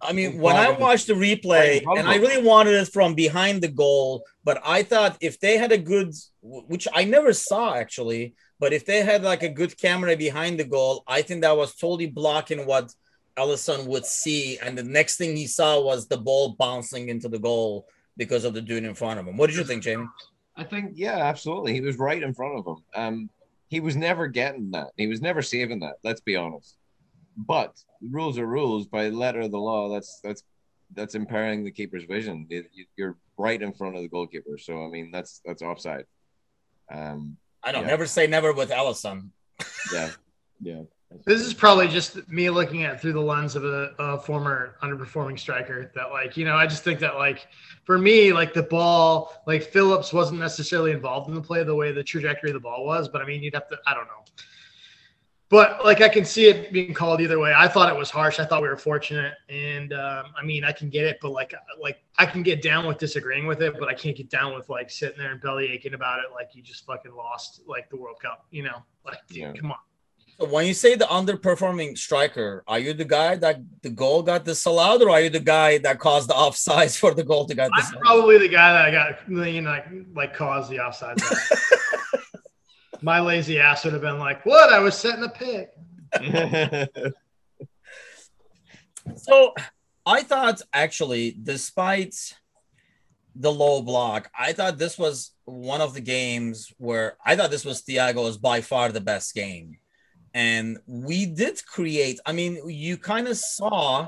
I mean, when I watched the replay, and I really wanted it from behind the goal, but I thought if they had a good, which I never saw actually, but if they had like a good camera behind the goal, I think that was totally blocking what Alisson would see. And the next thing he saw was the ball bouncing into the goal because of the dude in front of him. What did you think, Jamie? I think, yeah, absolutely. He was right in front of him. Um, he was never getting that. He was never saving that. Let's be honest. But rules are rules. By letter of the law, that's that's that's impairing the keeper's vision. You- You're right in front of the goalkeeper, so I mean that's that's offside. Um, I don't Yeah. never say never with Alisson. yeah, yeah. This is probably just me looking at it through the lens of a, a former underperforming striker. That like, you know, I just think that like, for me, like the ball, like Phillips wasn't necessarily involved in the play the way the trajectory of the ball was. But I mean, you'd have to, I don't know. But like, I can see it being called either way. I thought it was harsh. I thought we were fortunate, and um, I mean, I can get it, but like, like I can get down with disagreeing with it, but I can't get down with like sitting there and belly aching about it, like you just fucking lost like the World Cup. You know, like, dude, Yeah. come on. So when you say the underperforming striker, are you the guy that the goal got disallowed, or are you the guy that caused the offsides for the goal to get I'm probably the guy that I got, you know, like, like caused the offside. My lazy ass would have been like, "What? I was setting a pick." So I thought actually, despite the low block, I thought this was one of the games where I thought this was Thiago's by far the best game. And we did create, I mean, you kind of saw,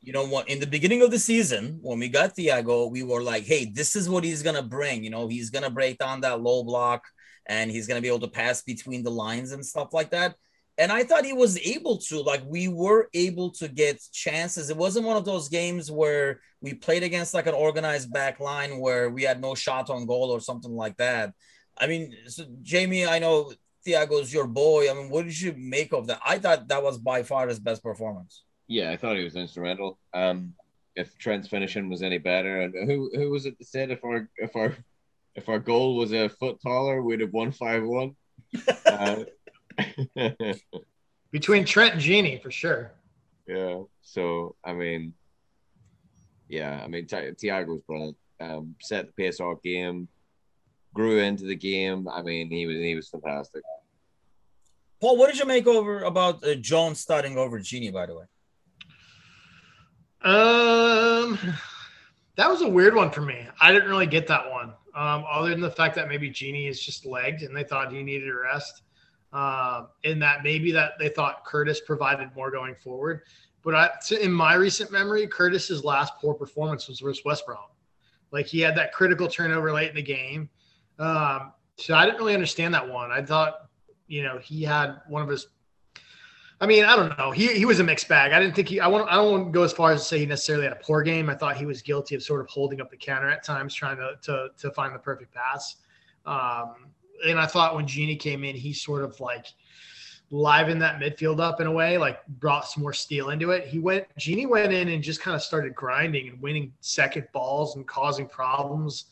you know, what in the beginning of the season when we got Thiago, we were like, hey, this is what he's gonna bring. You know, he's gonna break down that low block and he's gonna be able to pass between the lines and stuff like that and I thought he was able to. Like we were able to get chances. It wasn't one of those games where we played against like an organized back line where we had no shot on goal or something like that. I mean, so Jamie, I know Thiago's your boy. I mean, what did you make of that? I thought that was by far his best performance. yeah, I thought he was instrumental. Um, if Trent's finishing was any better, and who who was it that said if our if our if our goal was a foot taller, we'd have won five one. Uh, Between Trent and Gini, for sure. Yeah. So I mean, yeah, I mean, Ti- Thiago was brilliant. Um, set the pace off game, grew into the game. I mean, he was he was fantastic. Paul, what did you make over about uh, Jones starting over Gini? By the way, Um, that was a weird one for me. I didn't really get that one. Um, other than the fact that maybe Gini is just legged and they thought he needed a rest. Um, and that maybe that they thought Curtis provided more going forward. But I, to- in my recent memory, Curtis's last poor performance was versus West Brom. Like he had that critical turnover late in the game. Um, so I didn't really understand that one. I thought, you know, he had one of his I mean, I don't know. He he was a mixed bag. I didn't think he. I want. I don't want to go as far as to say he necessarily had a poor game. I thought he was guilty of sort of holding up the counter at times, trying to to to find the perfect pass. Um, and I thought when Gini came in, he sort of like livened that midfield up in a way, like brought some more steel into it. He went. Gini went in and just kind of started grinding and winning second balls and causing problems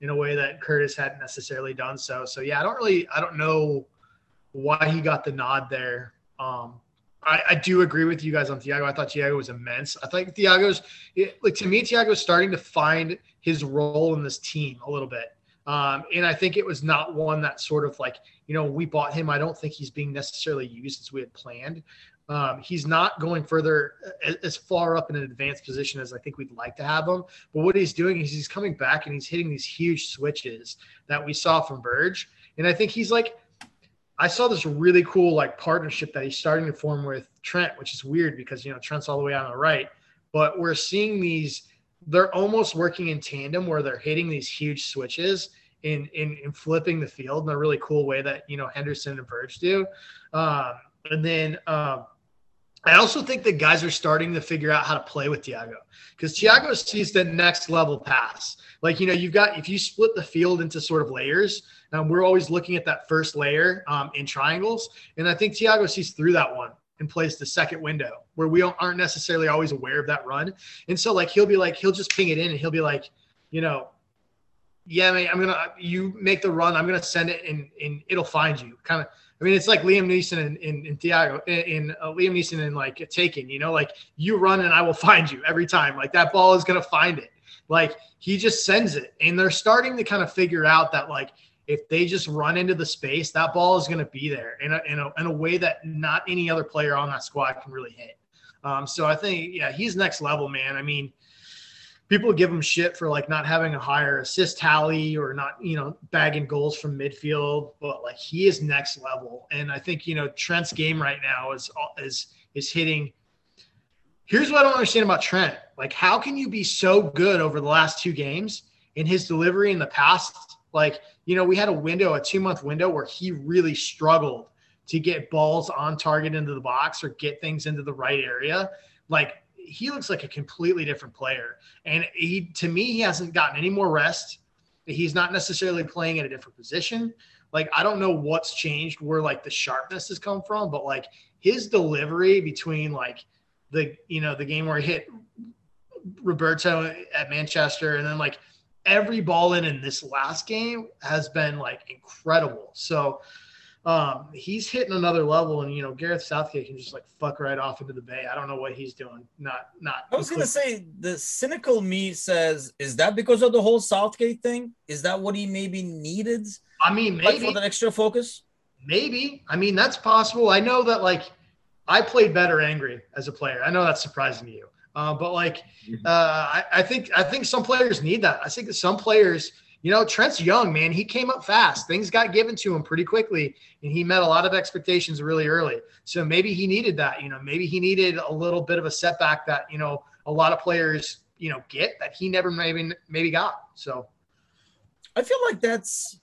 in a way that Curtis hadn't necessarily done so. So yeah, I don't really. I don't know why he got the nod there. Um, I, I, do agree with you guys on Thiago. I thought Thiago was immense. I think Thiago's like to me, Thiago's starting to find his role in this team a little bit. Um, and I think it was not one that sort of like, you know, we bought him. I don't think he's being necessarily used as we had planned. Um, he's not going further as far up in an advanced position as I think we'd like to have him. But what he's doing is he's coming back and he's hitting these huge switches that we saw from Verge. And I think he's like I saw this really cool like partnership that he's starting to form with Trent, which is weird because you know Trent's all the way on the right, but we're seeing these. They're almost working in tandem where they're hitting these huge switches in in, in flipping the field in a really cool way that you know Henderson and Verge do. Um, and then um, I also think that guys are starting to figure out how to play with Thiago because Thiago sees the next level pass. Like, you know, you've got, if you split the field into sort of layers, um, we're always looking at that first layer um, in triangles. And I think Thiago sees through that one and plays the second window where we aren't necessarily always aware of that run. And so, like, he'll be like, he'll just ping it in and he'll be like, you know, yeah, man, I'm gonna you make the run. I'm gonna send it and and it'll find you. Kind of I mean, it's like Liam Neeson in, in, in Thiago, in, uh, Liam Neeson in like Taken, you know, like you run and I will find you every time. Like that ball is going to find it. Like he just sends it. And they're starting to kind of figure out that, like, if they just run into the space, that ball is going to be there in a, in, a, in a way that not any other player on that squad can really hit. Um, so I think, yeah, he's next level, man. I mean, people give him shit for like not having a higher assist tally or not, you know, bagging goals from midfield, but like he is next level. And I think, you know, Trent's game right now is is is hitting. Here's what I don't understand about Trent. Like, how can you be so good over the last two games in his delivery in the past? Like, you know, we had a window, a two month window where he really struggled to get balls on target into the box or get things into the right area. Like he looks like a completely different player. And he, to me, he hasn't gotten any more rest. He's not necessarily playing in a different position. Like, I don't know what's changed where like the sharpness has come from, but like his delivery between like the, you know, the game where he hit Roberto at Manchester and then like every ball in in this last game has been like incredible. So, um, he's hitting another level, and you know Gareth Southgate can just like fuck right off into the bay. I don't know what he's doing. Not, not. I was gonna say the cynical me says, is that because of the whole Southgate thing? Is that what he maybe needed? I mean, maybe like for the extra focus. Maybe. I mean, that's possible. I know that like I played better angry as a player. I know that's surprising to you, uh, but like mm-hmm. uh, I, I think I think some players need that. I think that some players you know, Trent's young, man. He came up fast. Things got given to him pretty quickly, and he met a lot of expectations really early. So maybe he needed that. You know, maybe he needed a little bit of a setback that you know a lot of players you know get that he never maybe maybe got. So I feel like that's.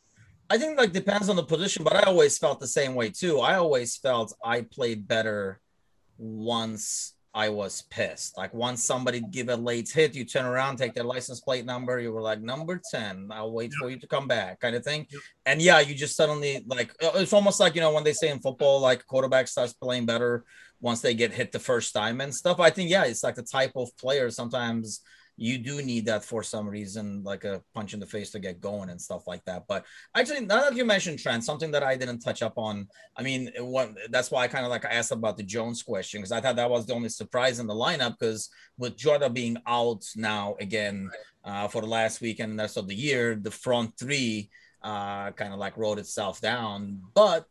I think like depends on the position, but I always felt the same way too. I always felt I played better once I was pissed. Like once somebody give a late hit, you turn around, take their license plate number, you were like number 10. I'll wait yep. for you to come back, kind of thing. Yep. And yeah, you just suddenly like uh, it's almost like you know when they say in football, like quarterback starts playing better once they get hit the first time and stuff. I think yeah, it's like the type of player sometimes you do need that for some reason, like a punch in the face to get going and stuff like that. But actually, now that you mentioned Trent, something that I didn't touch up on, I mean, what that's why I kind of like asked about the Jones question because I thought that was the only surprise in the lineup because with Jota being out now again uh, for the last week and the rest of the year, the front three uh, kind of like wrote itself down. But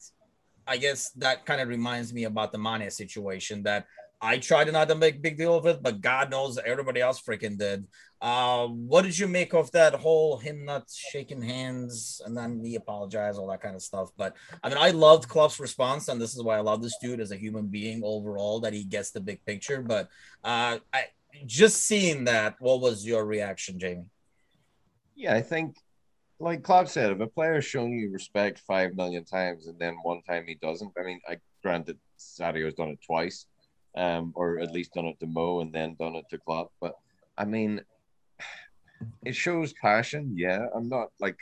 I guess that kind of reminds me about the Mane situation that I tried not to make big deal of it, but God knows everybody else freaking did. Uh, what did you make of that whole him not shaking hands and then he apologized, all that kind of stuff? But I mean, I loved Klopp's response, and this is why I love this dude as a human being overall that he gets the big picture. But uh, I just seeing that, what was your reaction, Jamie? Yeah, I think like Klopp said, if a player's shown you respect five million times and then one time he doesn't, I mean, I granted Sadio's done it twice, um, or at least done it to Mo and then done it to Klopp. But I mean, it shows passion. Yeah, I'm not like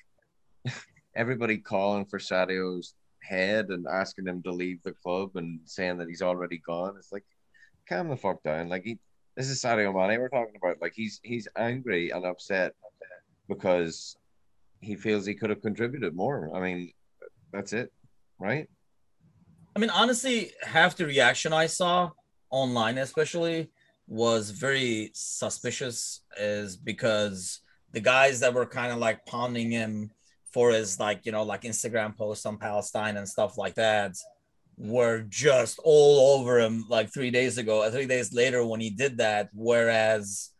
everybody calling for Sadio's head and asking him to leave the club and saying that he's already gone. It's like, calm the fuck down. Like he, this is Sadio Mane we're talking about. Like he's he's angry and upset because he feels he could have contributed more. I mean, that's it, right? I mean, honestly, half the reaction I saw online, especially, was very suspicious, is because the guys that were kind of like pounding him for his like you know like Instagram posts on Palestine and stuff like that were just all over him like three days ago, three days later when he did that. Whereas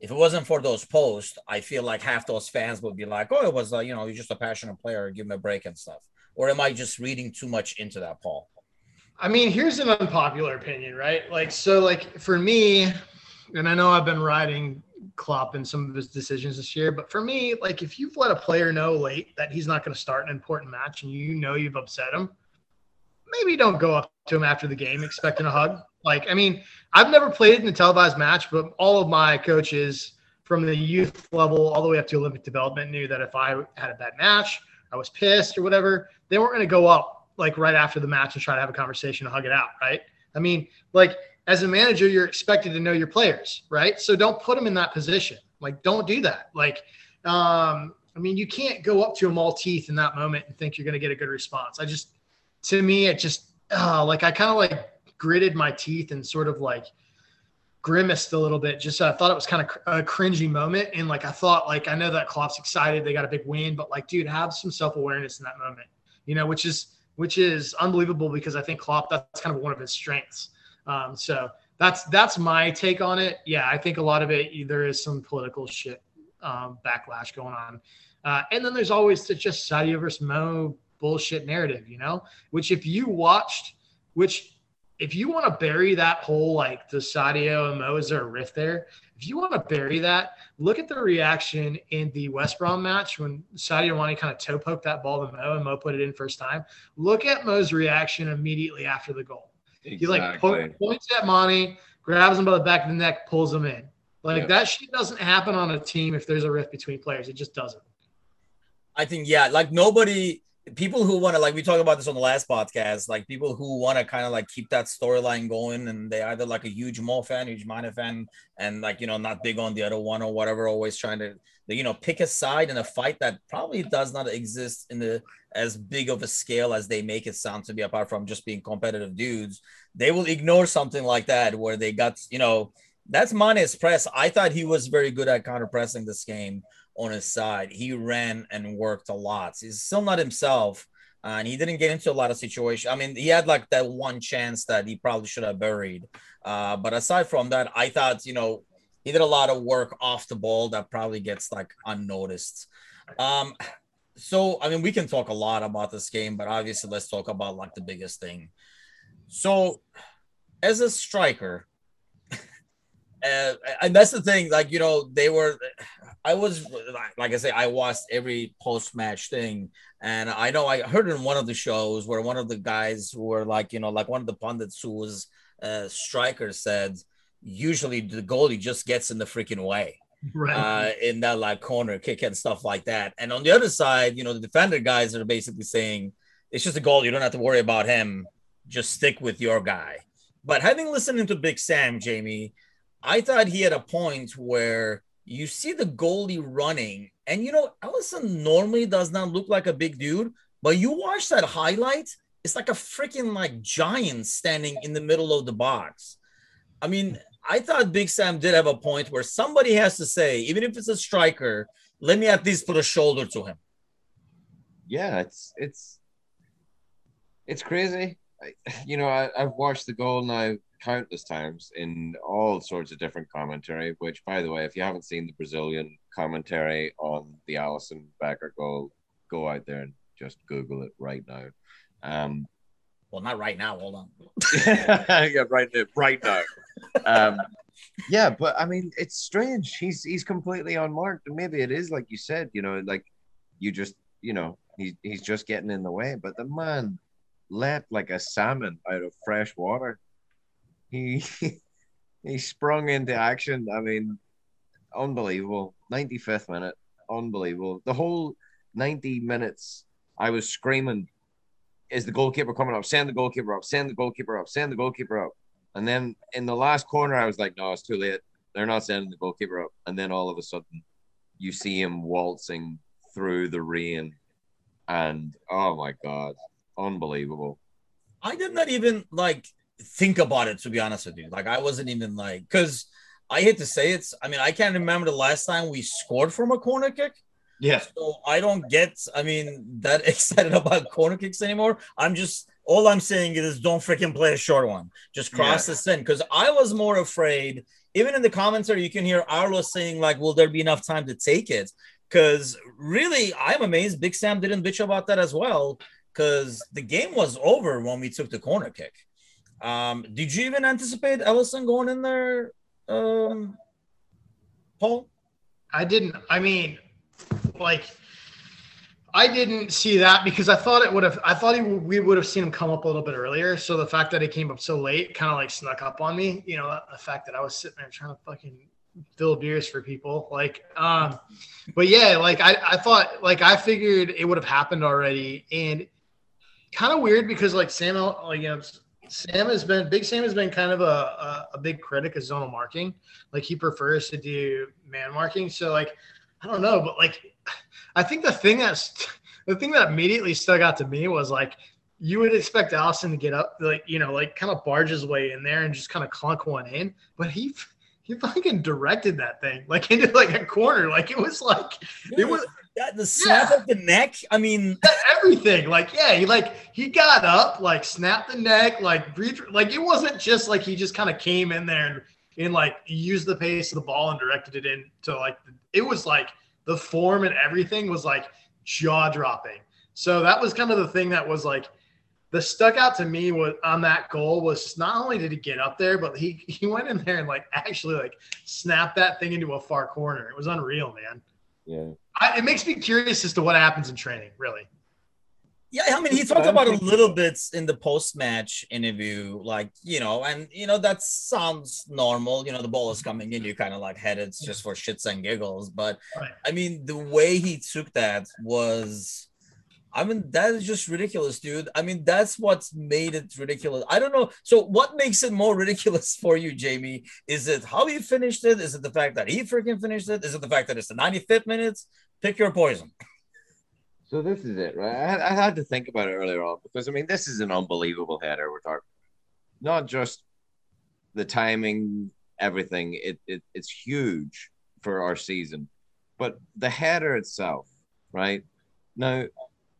if it wasn't for those posts, I feel like half those fans would be like, "Oh, it was uh, you know, he's just a passionate player. Give him a break and stuff." Or am I just reading too much into that, Paul? I mean, here's an unpopular opinion, right? Like, so, like for me, and I know I've been riding Klopp in some of his decisions this year, but for me, like if you've let a player know late that he's not going to start an important match and you know you've upset him, maybe don't go up to him after the game expecting a hug. Like, I mean, I've never played in a televised match, but all of my coaches from the youth level all the way up to Olympic development knew that if I had a bad match, I was pissed or whatever, they weren't going to go up like right after the match and try to have a conversation and hug it out, right? I mean, like as a manager, you're expected to know your players, right? So don't put them in that position. Like, don't do that. Like, um, I mean, you can't go up to them all teeth in that moment and think you're going to get a good response. I just, to me, it just, uh, like, I kind of like gritted my teeth and sort of like grimaced a little bit. Just, I thought it was kind of a cringy moment. And like, I thought, like, I know that Klopp's excited, they got a big win, but like, dude, have some self awareness in that moment, you know, which is, which is unbelievable because I think Klopp, that's kind of one of his strengths um, so that's that's my take on it. Yeah, I think a lot of it there is some political shit um, backlash going on, uh, and then there's always the just Sadio versus Mo bullshit narrative, you know. Which if you watched, which if you want to bury that whole like the Sadio and Mo is there a rift there? If you want to bury that, look at the reaction in the West Brom match when Sadio Mane kind of toe poked that ball to Mo and Mo put it in first time. Look at Mo's reaction immediately after the goal Exactly. He like po- points at Mane, grabs him by the back of the neck, pulls him in. Like yep. that shit doesn't happen on a team if there's a rift between players. It just doesn't. I think yeah, like nobody people who want to like we talked about this on the last podcast, like people who want to kind of like keep that storyline going and they either like a huge Mo fan, huge Mane fan, and like you know, not big on the other one or whatever, always trying to you know pick a side in a fight that probably does not exist in the as big of a scale as they make it sound to be apart from just being competitive dudes. They will ignore something like that where they got you know that's Mane's press. I thought he was very good at counter pressing this game on his side he ran and worked a lot he's still not himself and he didn't get into a lot of situations. I mean, he had like that one chance that he probably should have buried. Uh, but aside from that, I thought, you know, he did a lot of work off the ball that probably gets like unnoticed. Um, so I mean, we can talk a lot about this game, but obviously, let's talk about like the biggest thing. So, as a striker, uh, and that's the thing, like you know, they were. I was like I say, I watched every post match thing, and I know I heard in one of the shows where one of the guys who were like, you know, like one of the pundits who was a striker said usually the goalie just gets in the freaking way. Right. Uh, in that like corner kick and stuff like that. And on the other side, you know, the defender guys are basically saying it's just a goal. You don't have to worry about him. Just stick with your guy. But having listened to Big Sam, Jamie, I thought he had a point where you see the goalie running, and you know, Alisson normally does not look like a big dude, but you watch that highlight, it's like a freaking like giant standing in the middle of the box. I mean, I thought Big Sam did have a point where somebody has to say, even if it's a striker, let me at least put a shoulder to him. Yeah, it's it's it's crazy. I, you know, I, I've watched the goal now countless times in all sorts of different commentary. Which, by the way, if you haven't seen the Brazilian commentary on the Alisson Becker goal, go out there and just Google it right now. Um, well, not right now. Hold on. yeah, right, now. right now um, yeah, but I mean, it's strange. He's he's completely unmarked, and maybe it is like you said. You know, like you just you know he's he's just getting in the way. But the man leapt like a salmon out of fresh water. He he sprung into action. I mean, unbelievable. 95th minute, unbelievable. The whole 90 minutes, I was screaming, "Is the goalkeeper coming up? Send the goalkeeper up! Send the goalkeeper up! Send the goalkeeper up!" And then in the last corner, I was like, "No, it's too late. They're not sending the goalkeeper up." And then all of a sudden, you see him waltzing through the rain, and oh my god, unbelievable. I did not even like think about it to be honest with you. Like I wasn't even like because I hate to say it's. I mean, I can't remember the last time we scored from a corner kick. Yeah. So I don't get. I mean, that excited about corner kicks anymore. I'm just all I'm saying is don't freaking play a short one. Just cross Yeah. this in because I was more afraid. Even in the commentary, you can hear Arlo saying like, "Will there be enough time to take it?" Because really, I'm amazed Big Sam didn't bitch about that as well. Because the game was over when we took the corner kick. Um, did you even anticipate Alisson going in there, um, Paul? I didn't. I mean, like, I didn't see that because I thought it would have. I thought he, we would have seen him come up a little bit earlier. So the fact that he came up so late kind of like snuck up on me. You know, the fact that I was sitting there trying to fucking fill beers for people. Like, um, but yeah, like I, I thought, like I figured it would have happened already, and kind of weird because like Sam, like you know, Sam has been Big Sam has been kind of a, a, a big critic of zonal marking. Like he prefers to do man marking. So like I don't know, but like I think the thing that's the thing that immediately stuck out to me was like you would expect Alisson to get up, like you know, like kind of barge his way in there and just kind of clunk one in, but he he fucking directed that thing like into like a corner, like it was like it was That, the snap of the neck. I mean, everything. Like, yeah, he like he got up, like snapped the neck, like breathed, like it wasn't just like he just kind of came in there and, and like used the pace of the ball and directed it into like it was like the form and everything was like jaw dropping. So that was kind of the thing that was like the stuck out to me was on that goal was not only did he get up there, but he he went in there and like actually like snapped that thing into a far corner. It was unreal, man. Yeah. I, it makes me curious as to what happens in training, really. yeah, I mean, he talked about a little bit in the post-match interview, like you know, and you know that sounds normal. You know, the ball is coming in, you kind of like head it's just for shits and giggles. But Right. I mean, the way he took that was, I mean, that is just ridiculous, dude. I mean, that's what's made it ridiculous. I don't know. So, what makes it more ridiculous for you, Jamie? Is it how he finished it? Is it the fact that he freaking finished it? Is it the fact that it's the 95th minutes? Pick your poison. So this is it, right? I had, I had to think about it earlier on because I mean, this is an unbelievable header. We're talking not just the timing, everything. It, it it's huge for our season, but the header itself, right? Now,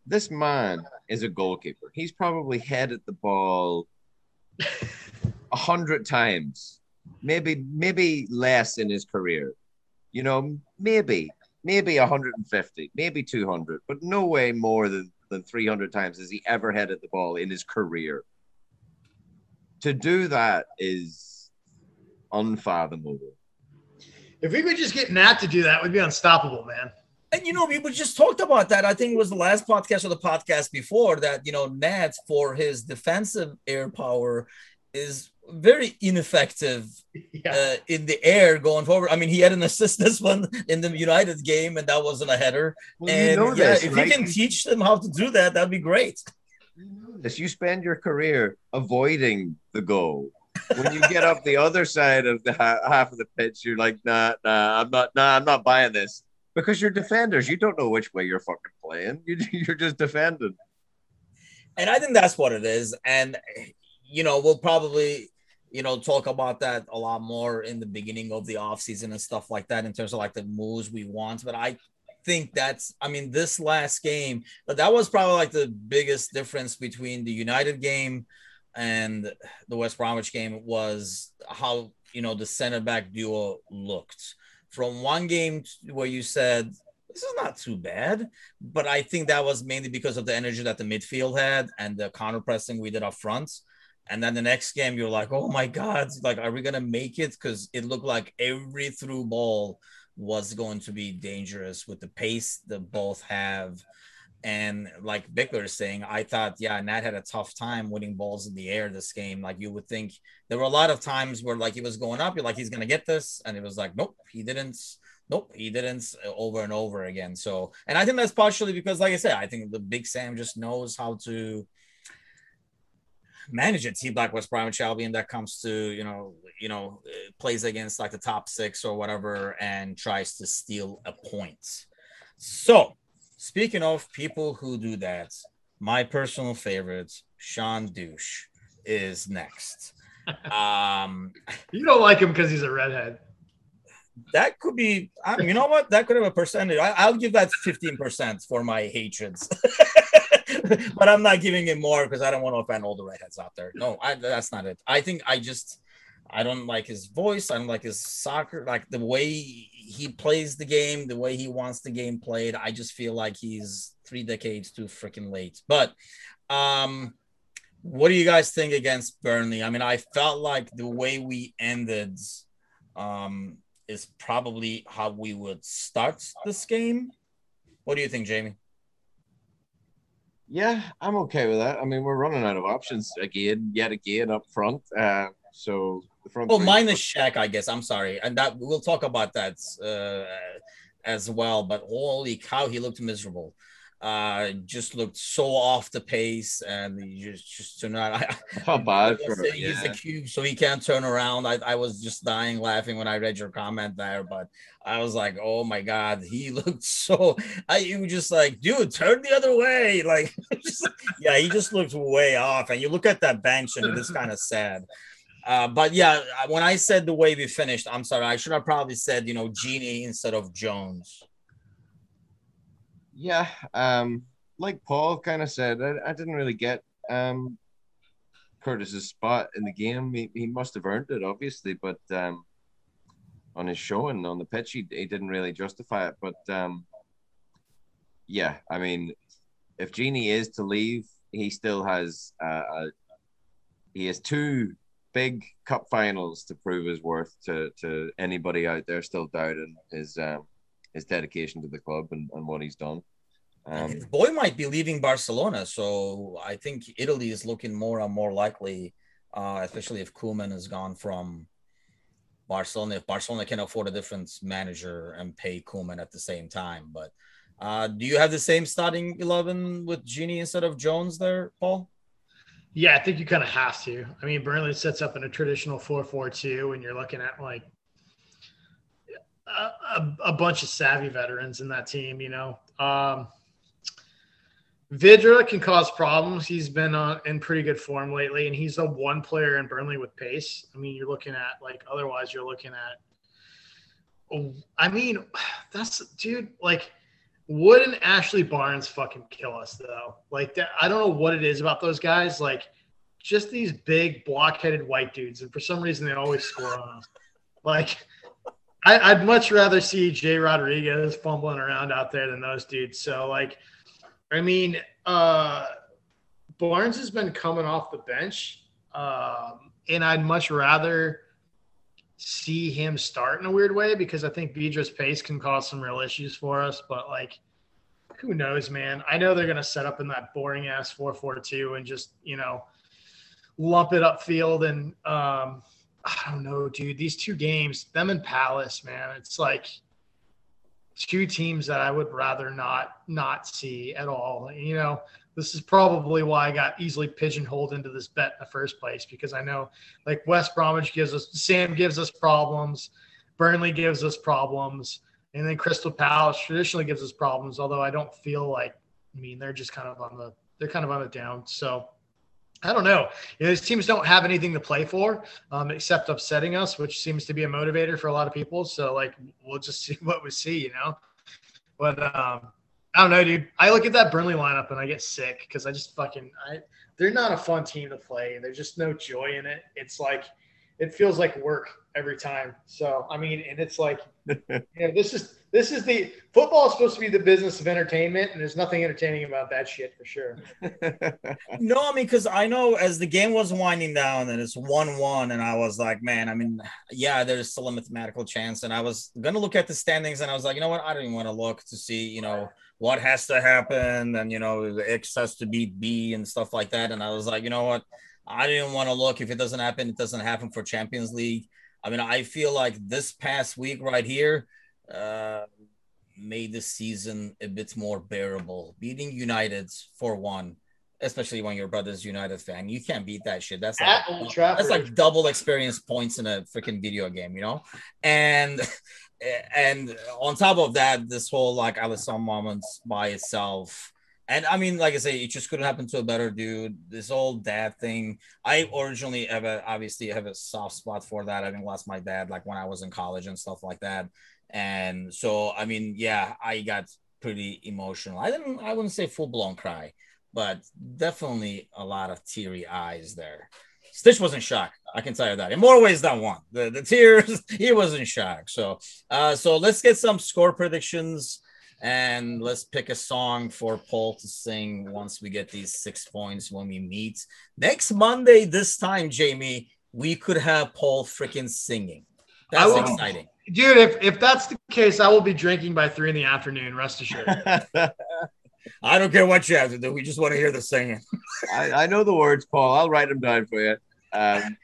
this man is a goalkeeper. He's probably headed the ball a hundred times, maybe maybe less in his career. You know, maybe maybe 150, maybe 200, but no way more than, than 300 times has he ever headed the ball in his career. To do that is unfathomable. If we could just get Nat to do that, we'd be unstoppable, man. And you know, we just talked about that. I think it was the last podcast or the podcast before that, you know, Nats for his defensive air power is very ineffective Yeah. uh, in the air going forward. I mean, he had an assist this one in the United game, and that wasn't a header. Well, and you know yeah, this, if right? you can teach them how to do that, that'd be great. You know this. You spend your career avoiding the goal. When you get up the other side of the ha- half of the pitch, you're like, nah, nah, I'm not, nah, I'm not buying this because you're defenders. You don't know which way you're fucking playing. You, you're just defending. And I think that's what it is. And you know, we'll probably you know talk about that a lot more in the beginning of the offseason and stuff like that in terms of like the moves we want. But I think that's I mean, this last game, but that was probably like the biggest difference between the United game and the West Bromwich game was how you know the center back duo looked. From one game where you said this is not too bad. But I think that was mainly because of the energy that the midfield had and the counter pressing we did up front. And then the next game, you're like, oh my God, like, are we going to make it? Because it looked like every through ball was going to be dangerous with the pace that both have. And like Bickler is saying, I thought, yeah, Nat had a tough time winning balls in the air this game. Like you would think there were a lot of times where like he was going up, you're like, he's gonna get this, and it was like, nope, he didn't. Nope, he didn't over and over again. So, and I think that's partially because, like I said, I think the Big Sam just knows how to manage a team like West Bromwich Albion that comes to you know you know uh, plays against like the top six or whatever and tries to steal a point. So Speaking of people who do that, my personal favorite, Sean Douche, is next. Um, you don't like him because he's a redhead. That could be, um, you know what? That could have a percentage. I, will give that 15% for my hatreds. but I'm not giving it more because I don't want to offend all the redheads out there. No, I, that's not it. I think I just, I don't like his voice. I don't like his soccer, like the way he plays the game, the way he wants the game played. I just feel like he's three decades too freaking late. But um, what do you guys think against Burnley? I mean, I felt like the way we ended um, is probably how we would start this game. What do you think, Jamie? Yeah, I'm okay with that. I mean, we're running out of options again, yet again up front. Uh, so the front oh, minus Shaq, I guess. I'm sorry, and that we'll talk about that uh, as well. But holy cow, he looked miserable. Uh, just looked so off the pace, and he just just to not. I, How bad for him? He's yeah. a cube, so he can't turn around. I, I was just dying laughing when I read your comment there, but I was like, oh my god, he looked so. I you were just like, dude, turn the other way. Like, just, yeah, he just looked way off. And you look at that bench, and it is kind of sad. Uh, but yeah, when I said the way we finished, I'm sorry, I should have probably said, you know, Gini instead of Jones. Yeah, um, like Paul kind of said, I, I, didn't really get um, Curtis's spot in the game. He, he must have earned it, obviously, but um, on his showing on the pitch, he, he didn't really justify it. But um, yeah, I mean, if Gini is to leave, he still has uh, a, he has two big cup finals to prove his worth to to anybody out there still doubting his um, his dedication to the club and, and what he's done. Um, boy might be leaving Barcelona, so I think Italy is looking more and more likely, uh, especially if Koeman has gone from Barcelona. If Barcelona can afford a different manager and pay Koeman at the same time, but uh, do you have the same starting eleven with Gini instead of Jones there, Paul? Yeah, I think you kind of have to. I mean, Burnley sets up in a traditional 4-4-2, and you're looking at like a, a, bunch of savvy veterans in that team. You know, um, Vydra can cause problems. He's been on, in pretty good form lately, and he's the one player in Burnley with pace. I mean, you're looking at like otherwise, you're looking at. I mean, that's dude. Like wouldn't Ashley Barnes fucking kill us though? Like I don't know what it is about those guys. Like just these big blockheaded white dudes, and for some reason they always score on us. Like I, would much rather see Jay Rodriguez fumbling around out there than those dudes. So like, I mean, uh, Barnes has been coming off the bench, um, and I'd much rather see him start in a weird way because I think Vydra's pace can cause some real issues for us. But like, who knows, man? I know they're gonna set up in that boring ass four four two and just you know lump it up field and um, I don't know, dude. These two games, them and Palace, man, it's like two teams that I would rather not not see at all. You know, this is probably why I got easily pigeonholed into this bet in the first place because I know like West Bromwich gives us Sam gives us problems, Burnley gives us problems, and then Crystal Palace traditionally gives us problems. Although I don't feel like I mean they're just kind of on the they're kind of on the down. So I don't know. You know, these teams don't have anything to play for um, except upsetting us, which seems to be a motivator for a lot of people. So like we'll just see what we see, you know. But um, I don't know, dude. I look at that Burnley lineup and I get sick because I just fucking I they're not a fun team to play. There's just no joy in it. It's like it feels like work every time. So I mean, and it's like, know, this is this is the football is supposed to be the business of entertainment, and there's nothing entertaining about that shit for sure. no, I mean, because I know as the game was winding down and it's one-one, and I was like, man, I mean, yeah, there's still a mathematical chance, and I was gonna look at the standings, and I was like, you know what, I don't even want to look to see, you know, what has to happen, and you know, X has to beat B and stuff like that. And I was like, you know what? I didn't want to look. If it doesn't happen, it doesn't happen for Champions League. I mean, I feel like this past week right here uh, made the season a bit more bearable. Beating United for one especially when your brother's United fan. You can't beat that shit. That's like, that's like double experience points in a freaking video game, you know? And and on top of that, this whole like Alisson moments by itself. And I mean, like I say, it just couldn't happen to a better dude. This old dad thing. I originally have a obviously have a soft spot for that. Having lost my dad like when I was in college and stuff like that. And so I mean, yeah, I got pretty emotional. I didn't I wouldn't say full blown cry but definitely a lot of teary eyes there. Stitch was in shock. I can tell you that in more ways than one. The, the tears, he was in shock. So, uh, so let's get some score predictions and let's pick a song for Paul to sing once we get these six points when we meet next Monday. This time, Jamie, we could have Paul freaking singing. That's will, exciting, dude. If if that's the case, I will be drinking by three in the afternoon. Rest assured. I don't care what you have to do. We just want to hear the singing. I, I know the words, Paul. I'll write them down for you. Um,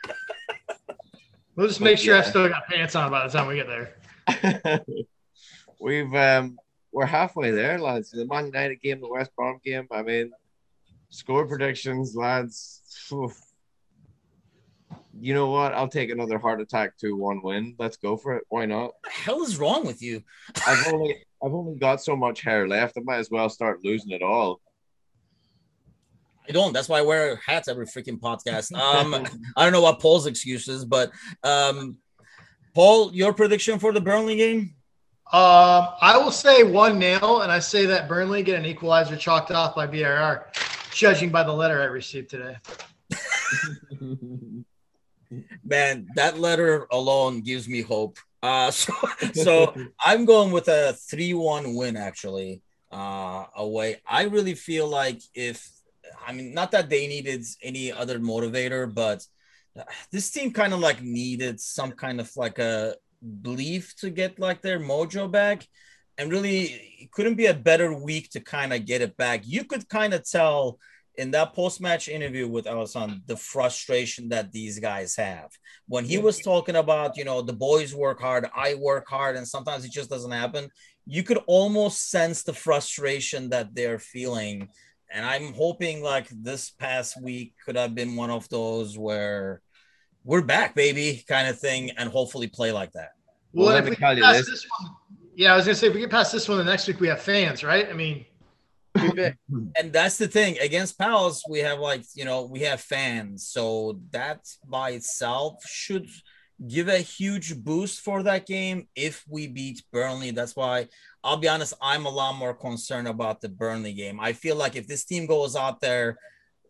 we'll just make sure yeah. I still got pants on by the time we get there. We've um, we're halfway there, lads. The Man United game, the West Brom game. I mean, score predictions, lads. Oof. You know what? I'll take another heart attack to one win. Let's go for it. Why not? What the hell is wrong with you? I've only I've only got so much hair left. I might as well start losing it all. I don't. That's why I wear hats every freaking podcast. Um, I don't know what Paul's excuse is, but um, Paul, your prediction for the Burnley game? Um, I will say one nil, and I say that Burnley get an equalizer chalked off by VAR, judging by the letter I received today. Man, that letter alone gives me hope. Uh, so, so I'm going with a 3 1 win actually uh, away. I really feel like if, I mean, not that they needed any other motivator, but this team kind of like needed some kind of like a belief to get like their mojo back. And really, it couldn't be a better week to kind of get it back. You could kind of tell in that post-match interview with Alisson, the frustration that these guys have. When he was talking about, you know, the boys work hard, I work hard, and sometimes it just doesn't happen. You could almost sense the frustration that they're feeling. And I'm hoping like this past week could have been one of those where we're back, baby, kind of thing, and hopefully play like that. Well, well if we get past this one, yeah, I was gonna say if we get past this one, the next week we have fans, right? I mean, and that's the thing against Palace, we have like you know we have fans, so that by itself should give a huge boost for that game if we beat Burnley. That's why I'll be honest, I'm a lot more concerned about the Burnley game. I feel like if this team goes out there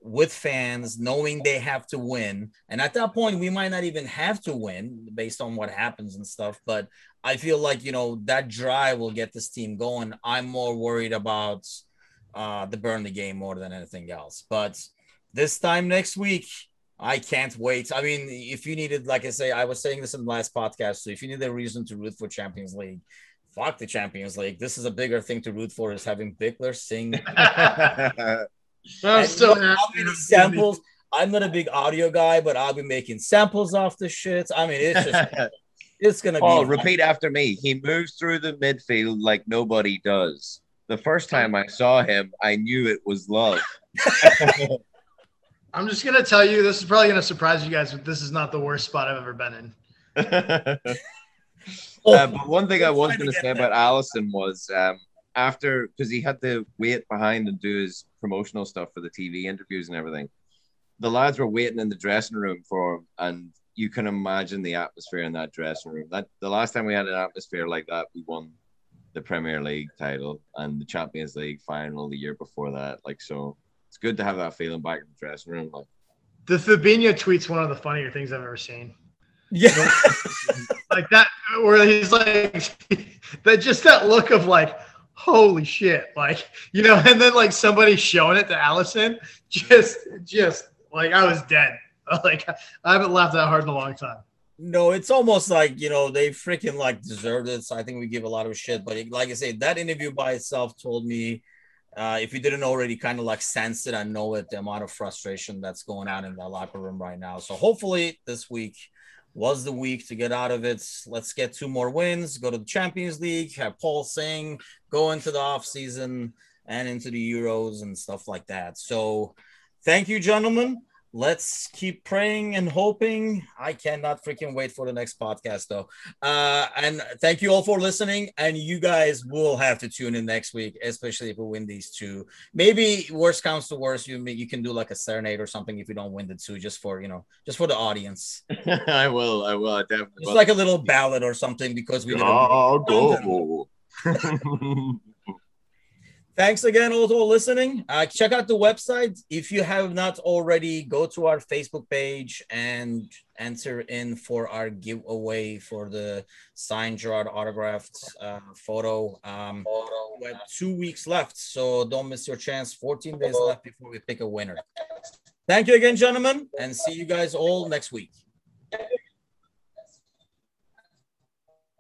with fans, knowing they have to win, and at that point, we might not even have to win based on what happens and stuff. But I feel like you know that drive will get this team going. I'm more worried about uh, the Burnley game more than anything else. But this time next week, I can't wait. I mean, if you needed, like I say, I was saying this in the last podcast. So if you need a reason to root for Champions League, fuck the Champions League. This is a bigger thing to root for is having Bickler sing. I'm so happy. Samples. I'm not a big audio guy, but I'll be making samples off the shit. I mean, it's just it's gonna oh, be. Oh, repeat after me. He moves through the midfield like nobody does the first time I saw him, I knew it was love. I'm just gonna tell you, this is probably gonna surprise you guys, but this is not the worst spot I've ever been in. uh, but one thing I was gonna say about Alisson was um, after because he had to wait behind and do his promotional stuff for the TV interviews and everything. The lads were waiting in the dressing room for him, and you can imagine the atmosphere in that dressing room. That the last time we had an atmosphere like that, we won the Premier League title and the Champions League final the year before that. Like, so it's good to have that feeling back in the dressing room. Like, the Fabinho tweet's one of the funnier things I've ever seen. Yeah, like that, where he's like, that just that look of like, holy shit, like you know, and then like somebody showing it to Alisson just, just like I was dead. Like I haven't laughed that hard in a long time. No, it's almost like you know they freaking like deserved it. So I think we give a lot of shit. But like I say, that interview by itself told me, uh, if you didn't already kind of like sense it, I know it, the amount of frustration that's going on in that locker room right now. So hopefully this week was the week to get out of it. Let's get two more wins, go to the Champions League, have Paul sing, go into the off season and into the Euros and stuff like that. So thank you, gentlemen let's keep praying and hoping. I cannot freaking wait for the next podcast though. Uh, and thank you all for listening. And you guys will have to tune in next week, especially if we win these two. Maybe worst comes to worst, you you can do like a serenade or something if you don't win the two, just for you know, just for the audience. I will. I will. I definitely. Just like a little ballad or something because we. Oh, go. Thanks again, all for listening. Uh, check out the website. If you have not already, go to our Facebook page and enter in for our giveaway for the signed Gerrard autographed uh, photo. Um, we have two weeks left, so don't miss your chance. 14 days left before we pick a winner. Thank you again, gentlemen, and see you guys all next week.